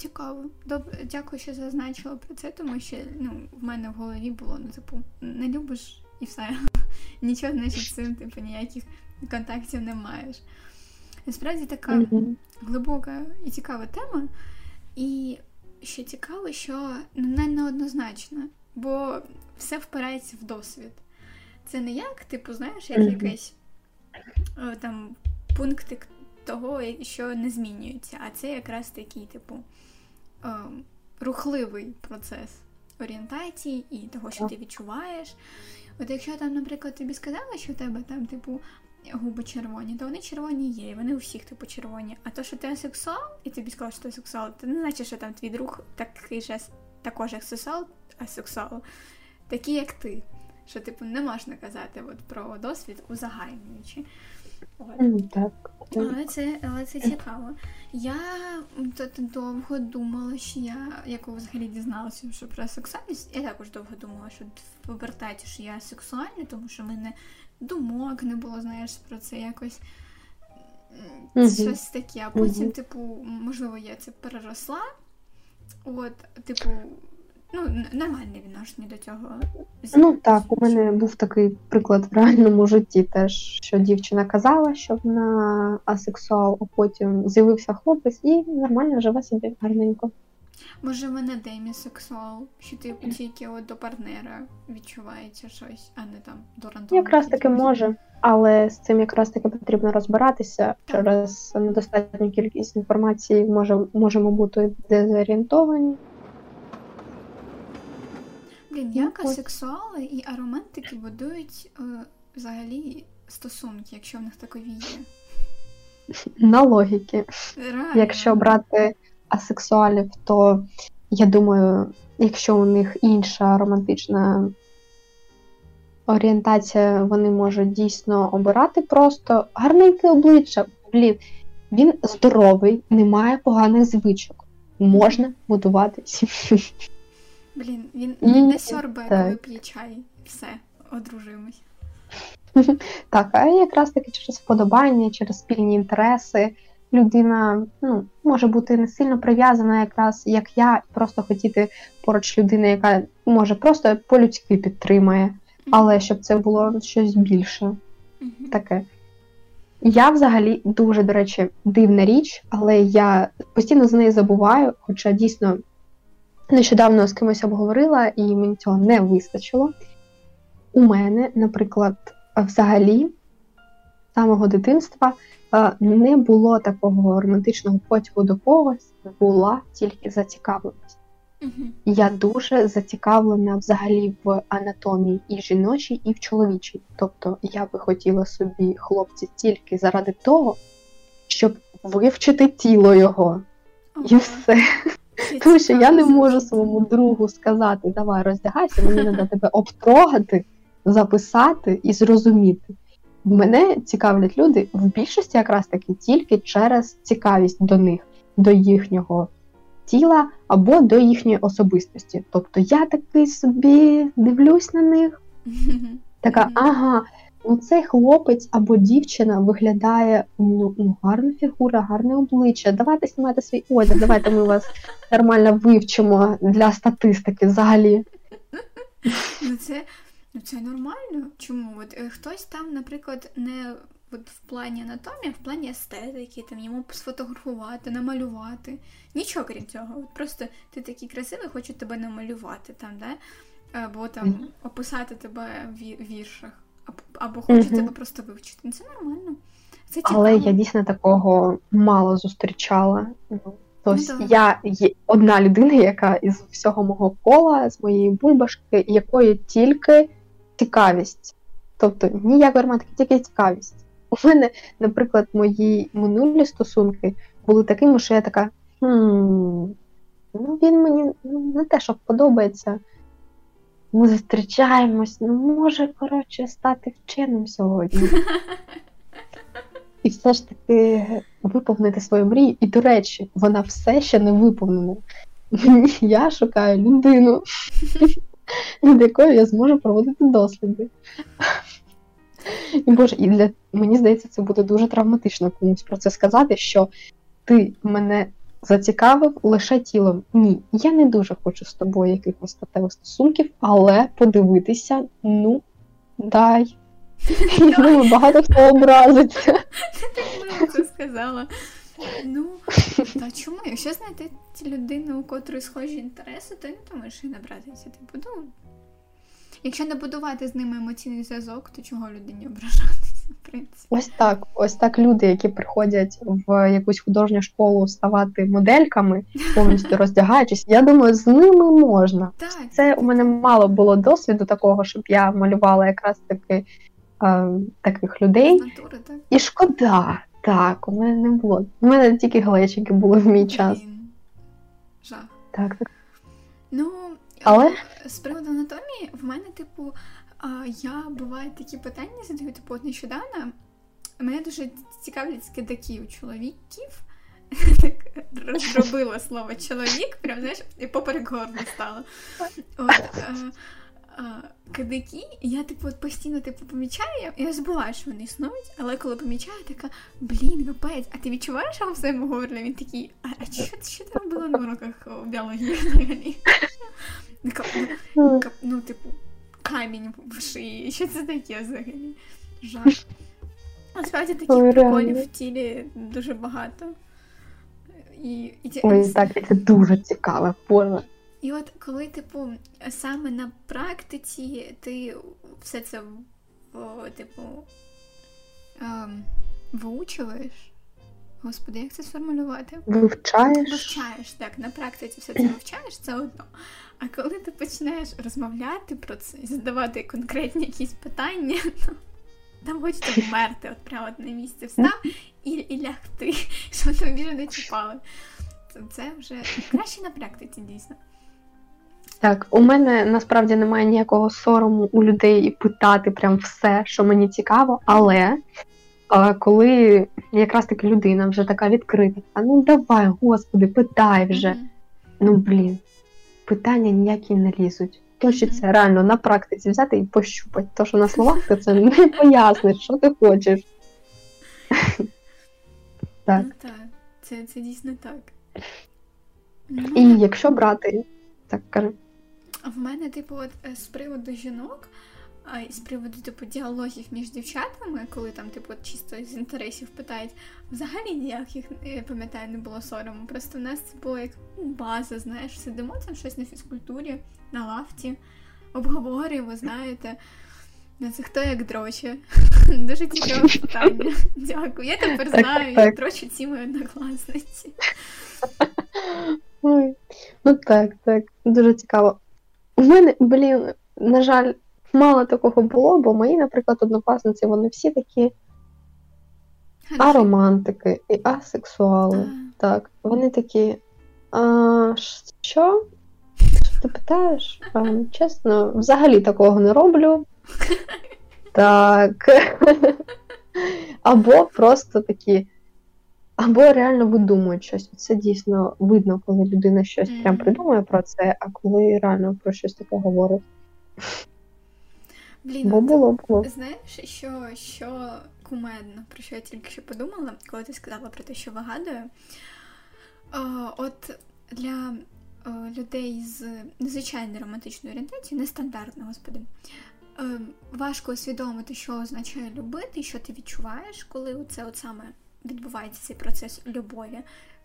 Цікаво. Добре, дякую, що зазначила про це, тому що ну, в мене в голові було, ну, типу, не любиш і все. <laughs> Нічого значить з цим, типу, ніяких контактів не маєш. Насправді така mm-hmm. глибока і цікава тема. І що цікаво, що ну, не неоднозначно, бо все впирається в досвід. Це не як, типу, знаєш, як mm-hmm. якийсь там пунктик того, що не змінюється, а це якраз такий, типу, е, рухливий процес орієнтації і того, що ти відчуваєш. От якщо там, наприклад, тобі сказали, що в тебе там, типу, губи червоні, то вони червоні є, і вони у всіх, типу, червоні. А то, що ти асексуал, і тобі сказали, що ти асексуал, це не значить, що там твій друг такий же також асексуал, асексуал, такий, як ти. Що, типу, не можна казати от, про досвід узагальнюючи. Так. Але це але це цікаво. Я довго думала, що я як взагалі дізналася, що про сексуальність. Я також довго думала, що в пубертаті що я сексуальна, тому що в мене думок не було, знаєш, про це якось mm-hmm. щось таке. А потім, mm-hmm. типу, можливо, я це переросла. От, типу, ну, нормальне відношення до цього. Ну так, у мене був такий приклад в реальному житті, теж що дівчина казала, що вона асексуал, а потім з'явився хлопець і нормально живе собі гарненько. Може, в мене демісексуал, що ти тільки от до партнера відчувається щось, а не там до рандомного. Якраз таки може, але з цим якраз таки потрібно розбиратися. Через недостатню кількість інформації може, можемо бути дезорієнтовані. Блін, як асексуали і аромантики будують е, взагалі стосунки, якщо в них такові є? На логіки. Реально. Якщо брати асексуалів, то я думаю, якщо у них інша романтична орієнтація, вони можуть дійсно обирати просто гарненьке обличчя. Блін, він здоровий, не має поганих звичок. Можна будувати сім'ю. Блін, він не сьорбе, коли п'є чай. Все, одружуємось. <laughs> Так, а якраз таки через вподобання, через спільні інтереси людина ну, може бути не сильно прив'язана, якраз як я, просто хотіти поруч людини, яка може просто по-людськи підтримає, але щоб це було щось більше таке. Я взагалі дуже, до речі, дивна річ, але я постійно з неї забуваю, хоча дійсно нещодавно з кимось обговорила, і мені цього не вистачило. У мене, наприклад, взагалі, з самого дитинства е, не було такого романтичного потягу до когось, була тільки зацікавленість. Угу. Я дуже зацікавлена взагалі в анатомії і жіночій, і в чоловічій. Тобто я би хотіла собі хлопці тільки заради того, щоб вивчити тіло його. І все. Тому що я не можу своєму другу сказати, давай роздягайся, мені треба тебе обтрогати, записати і зрозуміти. Мене цікавлять люди в більшості якраз таки тільки через цікавість до них, до їхнього тіла або до їхньої особистості. Тобто я такий собі дивлюсь на них, <laughs> така, ага, ну цей хлопець або дівчина виглядає ну, ну гарна фігура, гарне обличчя. Давайте знімайте свій одяг, давайте ми вас нормально вивчимо для статистики взагалі. Ну це, ну це нормально. Чому? От е, хтось там, наприклад, не от в плані анатомії, а в плані естетики, там йому сфотографувати, намалювати. Нічого крім цього. От просто ти такий красивий, хочу тебе намалювати там, да? Або там описати тебе в віршах, або, або хочу Мгм. тебе просто вивчити. Ну це нормально. Це Але я дійсно такого мало зустрічала. Тобто Ну, я є одна людина, яка із всього мого кола, з моєї бульбашки, якої тільки цікавість. Тобто ніякої романтики, тільки цікавість. У мене, наприклад, мої минулі стосунки були такими, що я така. Хм, ну він мені ну, не те, що подобається. Ми зустрічаємось, ну може, коротше, стати вченим сьогодні. <laughs> І все ж таки виповнити свою мрію. І, до речі, вона все ще не виповнена. <laughs> Я шукаю людину, <laughs> над якою я зможу проводити досліди. І Боже, і для мені здається, це буде дуже травматично комусь про це сказати, що ти мене зацікавив лише тілом. Ні, я не дуже хочу з тобою якихось статевих стосунків, але подивитися, ну, дай. <laughs> Я думаю, багато хто образиться. Ти це сказала. Ну, та чому? Якщо знайти людину, у котрої схожі інтереси, то не думаю, що і набратися. Типу, ну, якщо не будувати з ними емоційний зв'язок, то чого людині ображатися, в принципі. Ось так, ось так люди, які приходять в якусь художню школу ставати модельками, <laughs> повністю роздягаючись, я думаю, з ними можна. Так, Це у мене мало було досвіду такого, щоб я малювала якраз таки е, таких людей. натури, так. І шкода, так, у мене не було. У мене тільки глечики були в мій час. Жах. Так, так. Ну, Але? е, з приводу анатомії, в мене, типу, я буває такі питання задаю, типу, от нещодавно. Мене дуже цікавлять скидаки у чоловіків. <laughs> Розробила слово чоловік, прям знаєш, і поперек горла стало. От, е, е, кидаки, і я типу от постійно типу помічаю, я забуваю, що вони існують, але коли помічаю, така блін, капець, а ти відчуваєш його в своєму горлі? Він такий, а, що, що ти робила на уроках біології взагалі? Така, ну, ну, типу, камінь в шиї, що це таке взагалі? Жах. Насправді таких приколів в тілі дуже багато. І, і, ті- Ой, так, це дуже цікаво, боже. і от коли, типу, саме на практиці ти все це типу ем, виучуєш. Господи, як це сформулювати? Вивчаєш. Вивчаєш, так, на практиці все це вивчаєш, це одно. А коли ти починаєш розмовляти про це і задавати конкретні якісь питання, <laughs> то там хочеться вмерти, от прямо от на місці встав і, і лягти, <laughs> щоб тобі більше не чіпали. Це, це вже краще на практиці, дійсно. Так, у мене насправді немає ніякого сорому у людей питати прям все, що мені цікаво, але коли якраз таки людина вже така відкрита, а ну давай, господи, питай вже. Мгм. Ну блін, питання ніякі не лізуть. Хочеться реально на практиці взяти і пощупати. То, що на словах ти це не поясниш, що ти хочеш. <laughs> Так. Ну так, це, це дійсно так. Ну, І якщо брати, так кажи. В мене, типу, от е, з приводу жінок, а з приводу типу діалогів між дівчатами, коли там, типу, чисто з інтересів питають, взагалі ніяких, я пам'ятаю, не було сорому. Просто в нас це було як ну, база, знаєш, сидимо там щось на фізкультурі, на лафті, обговорюємо, знаєте. Це хто як дроче. <laughs> Дуже цікаве питання. <laughs> Дякую. Я тепер знаю, як так. ці мої однокласниці. Ну так, так, дуже цікаво. У мене, блін, на жаль, мало такого було, бо мої, наприклад, однокласниці, вони всі такі аромантики і асексуали. Так, вони такі. А, що? Що ти питаєш? А, чесно, взагалі такого не роблю. <laughs> Так. Або просто такі. Або реально видумують щось. Це дійсно видно, коли людина щось прям придумує про це, а коли реально про щось таке говорить. Блін, Бо було, було. Знаєш, що, що кумедно, про що я тільки що подумала, коли ти сказала про те, що вигадую. О, от для о, людей з незвичайною романтичною орієнтацією, нестандартно, господи, е, важко усвідомити, що означає любити, що ти відчуваєш, коли це от саме відбувається цей процес любові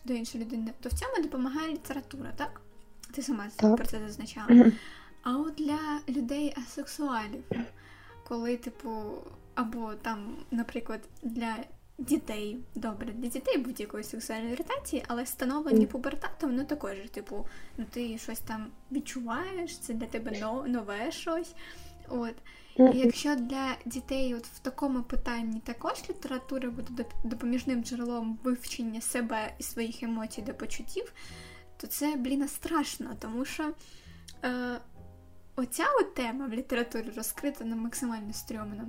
до іншої людини, то в цьому допомагає література, так? Ти сама Так. про це зазначала. <clears throat> А от для людей асексуалів, коли, типу, або там, наприклад, для дітей, добре, для дітей будь-якої сексуальної орієнтації, але встановлені Мгм. пубертатом, ну також, типу, ну ти щось там відчуваєш, це для тебе нове щось. От. І якщо для дітей от в такому питанні також література буде доп- допоміжним джерелом вивчення себе і своїх емоцій до почуттів, то це, блін, страшно, тому що е, оця от тема в літературі розкрита на максимально стрьомно.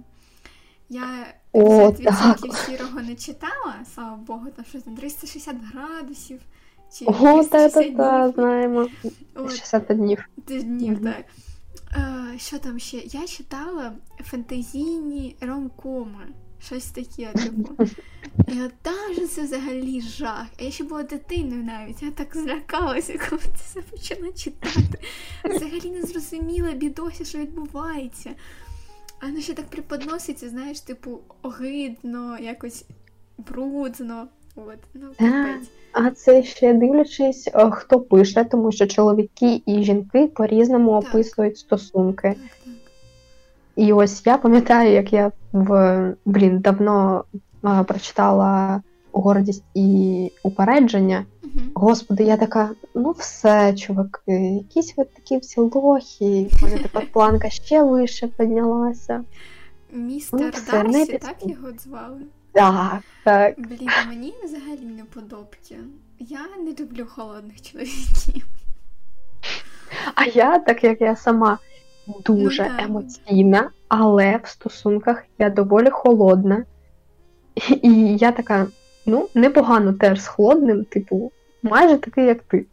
Я О, 50% сірого не читала, слава Богу, там щось там 360 градусів. Чи О, та, та, та, знаємо. От. 60 днів. Днів, так. Е, що там ще? Я читала фентезійні ромкоми. Щось таке, типу. І от там же це взагалі жах. А я ще була дитиною навіть. Я так злякалася, коли це почала читати. Взагалі не зрозуміла бідосі, що відбувається. А воно ще так преподноситься, знаєш, типу, огидно, якось брудно. От, ну, Так. А це ще дивлячись, е, хто пише, тому що чоловіки і жінки по-різному Так. описують стосунки. Так, так. І ось я пам'ятаю, як я в блін давно а, прочитала гордість і упередження. Мгм. Господи, я така, ну все, чуваки, якісь ви такі всі лохи. Мене тепер планка ще вище піднялася. Містер Ну, все, не Дарсі, під- так його звали? Так, так. Блін, мені взагалі не подобті. Я не люблю холодних чоловіків. А я, так як я сама дуже Ну, емоційна, але в стосунках я доволі холодна. І я така, ну, непогано теж з холодним, типу, майже такий, як ти.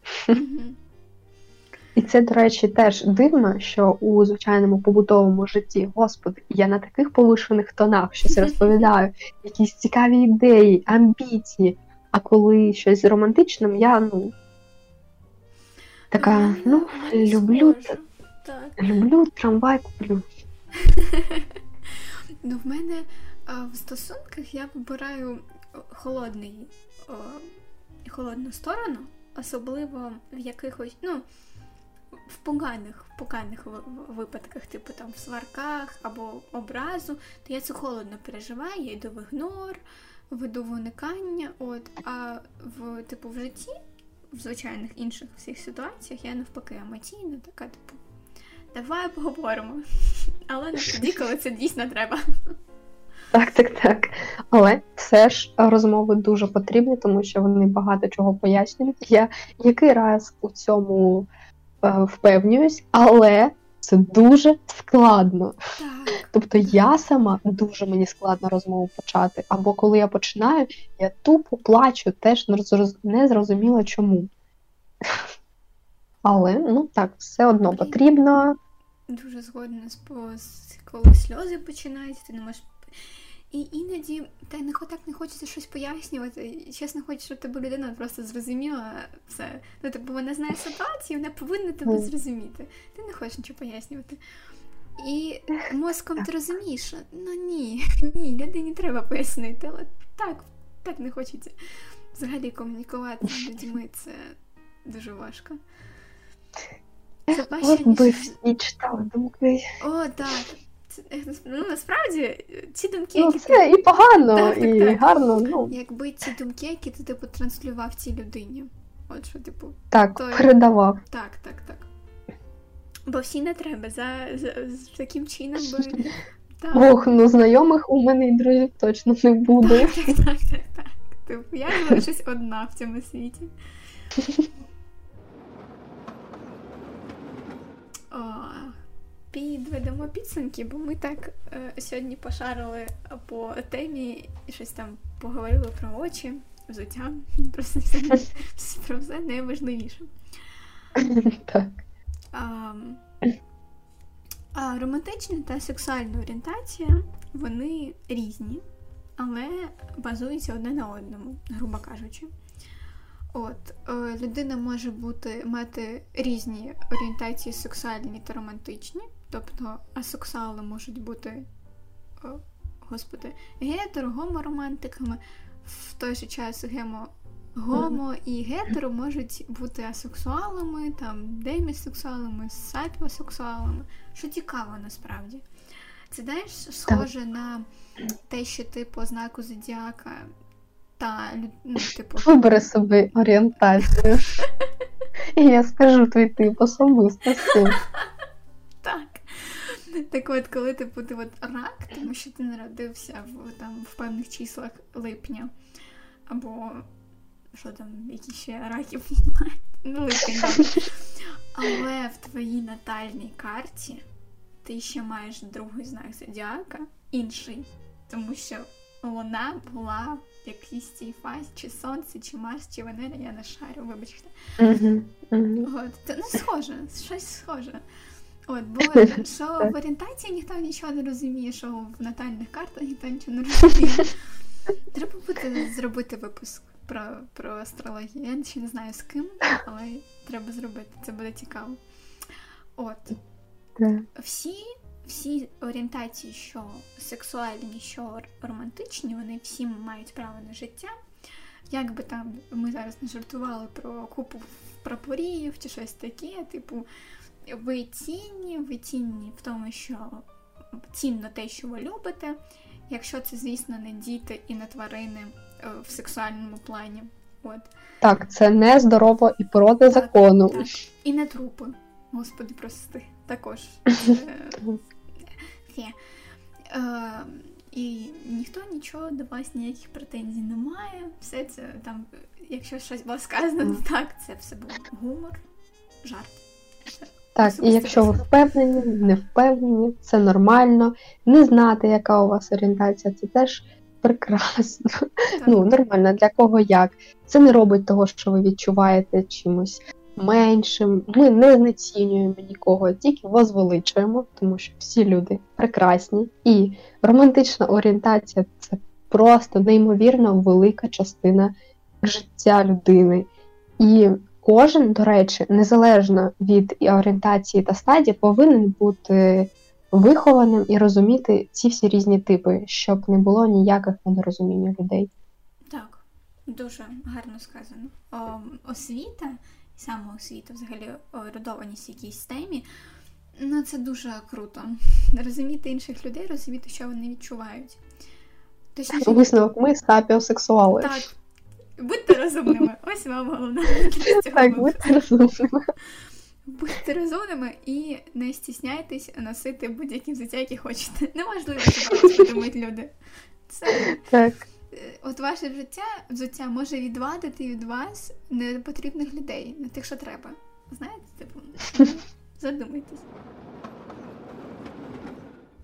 І це, до речі, теж дивно, що у звичайному побутовому житті, господи, я на таких повишених тонах щось розповідаю, якісь цікаві ідеї, амбіції. А коли щось з романтичним, я ну така, ну, люблю, схоже. Так. люблю трамвай куплю. <laughs> Ну, в мене а, в стосунках я вибираю холодний, о, холодну сторону, особливо в якихось, ну, в поганих, в поганих ви- ви- випадках, типу там в сварках або образу, то я це холодно переживаю, я йду в ігнор, веду в уникання. От, а в типу в житті, в звичайних інших всіх ситуаціях, я навпаки емоційна, така, типу, давай поговоримо. <laughs> Але не тоді, <laughs> коли це дійсно треба. Так, так, так. Але все ж розмови дуже потрібні, тому що вони багато чого пояснюють. Я який раз у цьому е, впевнююсь, але це дуже складно. Так. Тобто я сама дуже мені складно розмову почати. Або коли я починаю, я тупо плачу, теж не зроз- зрозуміла чому. <laughs> Але ну так, все одно потрібно дуже згодна з коли сльози починаються, ти не можеш. І іноді та не так не хочеться щось пояснювати. Чесно, хочеться, щоб тебе людина просто зрозуміла все. Ну, типу, вона знає ситуацію, вона повинна тебе зрозуміти. Ти не хочеш нічого пояснювати. І мозком ти розумієш, ну ні, <laughs> ні, людині треба пояснити, але так, так не хочеться. Взагалі комунікувати з людьми це дуже важко. От би всі читали думки. О, так. Ну, насправді ці думки, ну, які це ти... і погано, так, і так, гарно. ну. Якби ці думки, які ти типу транслював цій людині. От що, типу, так, то... передавав. Так, так, так. Бо всі не треба за, за, за таким чином би. <laughs> Так. Ох, ну знайомих у мене і друзів точно не буде. Так, так, так, так. так. Типу, я залишусь одна в цьому світі. <laughs> О, підведемо підсумки, бо ми так е, сьогодні пошарили по темі і щось там поговорили про очі, взуття, <laughs> просто все, про все найважливіше. <laughs> Так. А, а романтична та сексуальна орієнтація вони різні, але базуються одне на одному, грубо кажучи. От, е, людина може бути мати різні орієнтації сексуальні та романтичні, тобто асексуали можуть бути, о, господи, гетеро, гоморомантиками, в той же час гемо, гомо і гетеро можуть бути асексуалами, там, демісексуалами, сапіосексуалами, що цікаво насправді. Це знаєш, схоже на те, що ти по знаку зодіака та ну, типу. Вибери собі орієнтацію. І я скажу твій тип особистості. Так. Так от, коли типу, ти от рак, тому що ти народився в там в певних числах липня, або що там, які ще раки <laughs> ну, липень, Але в твоїй натальній карті ти ще маєш другий знак зодіака, інший, тому що вона була якійсь цій фазі, чи сонце, чи Марс, чи Венера, я не шарю, вибачте. От, це, ну, схоже, щось схоже. От, бо <laughs> що в орієнтації ніхто нічого не розуміє, що в натальних картах ніхто нічого не розуміє. <laughs> Треба буде зробити випуск про про астрологію. Я ще не знаю з ким, але треба зробити. Це буде цікаво. От. Всі всі орієнтації, що сексуальні, що романтичні, вони всі мають право на життя. Як би там ми зараз не жартували про купу прапорів чи щось таке, типу, ви цінні, ви цінні в тому, що цінно те, що ви любите. Якщо це, звісно, не діти і не тварини е, в сексуальному плані. От. Так, це не здорово і проти закону. Так. І не трупи. Господи, прости. Також. <laughs> Е, і ніхто нічого до вас ніяких претензій не має. Все це там, якщо щось було сказано, так, це все був гумор, жарт. Так, і якщо ви впевнені, не впевнені, це нормально. Не знати, яка у вас орієнтація, це теж прекрасно. Так. Ну, нормально, для кого як. Це не робить того, що ви відчуваєте чимось меншим. Ми не знецінюємо нікого, тільки возвеличуємо, тому що всі люди прекрасні. І романтична орієнтація це просто неймовірно велика частина життя людини. І кожен, до речі, незалежно від орієнтації та стадії, повинен бути вихованим і розуміти ці всі різні типи, щоб не було ніяких недорозумінь людей. Так, дуже гарно сказано. О, освіта самоосвіта, взагалі орієнтованість якійсь темі. Ну, це дуже круто. Розуміти інших людей, розуміти, що вони відчувають. Точніше, Висновок ми сапіосексуали. Так. Будьте розумними. Ось вам головне. Так, будьте розумними. Будьте розумними і не стісняйтесь носити будь-які взуття, які хочете. Неможливо, що подумають люди. Це так. Е, от ваше життя взуття може відвадити від вас непотрібних людей, не тих, що треба. Знаєте, типу, <laughs> задумайтесь.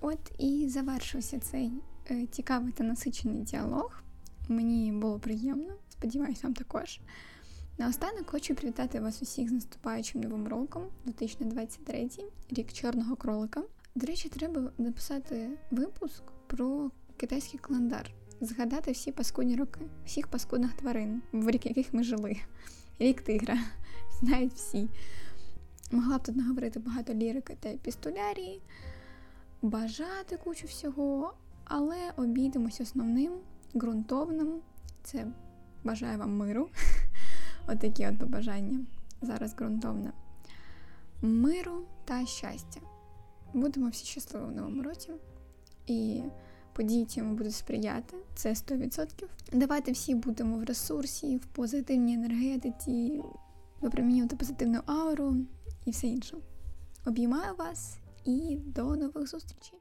От і завершився цей е, цікавий та насичений діалог. Мені було приємно, сподіваюся, вам також. Наостанок хочу привітати вас усіх з наступаючим новим роком, 2023, рік чорного кролика. До речі, треба написати випуск про китайський календар, згадати всі паскудні роки, всіх паскудних тварин, в рік яких ми жили. Рік тигра, <laughs> знають всі. Могла б тут наговорити багато лірики та епістолярії, бажати кучу всього, але обійдемось основним, ґрунтовним. Це бажаю вам миру. <laughs> Отакі от побажання. Зараз ґрунтовне. Миру та щастя. Будемо всі щасливі в новому році. І події цьому будуть сприяти. Це 100%. Давайте всі будемо в ресурсі, в позитивній енергетиці, випромінювати позитивну ауру і все інше. Обіймаю вас і до нових зустрічей!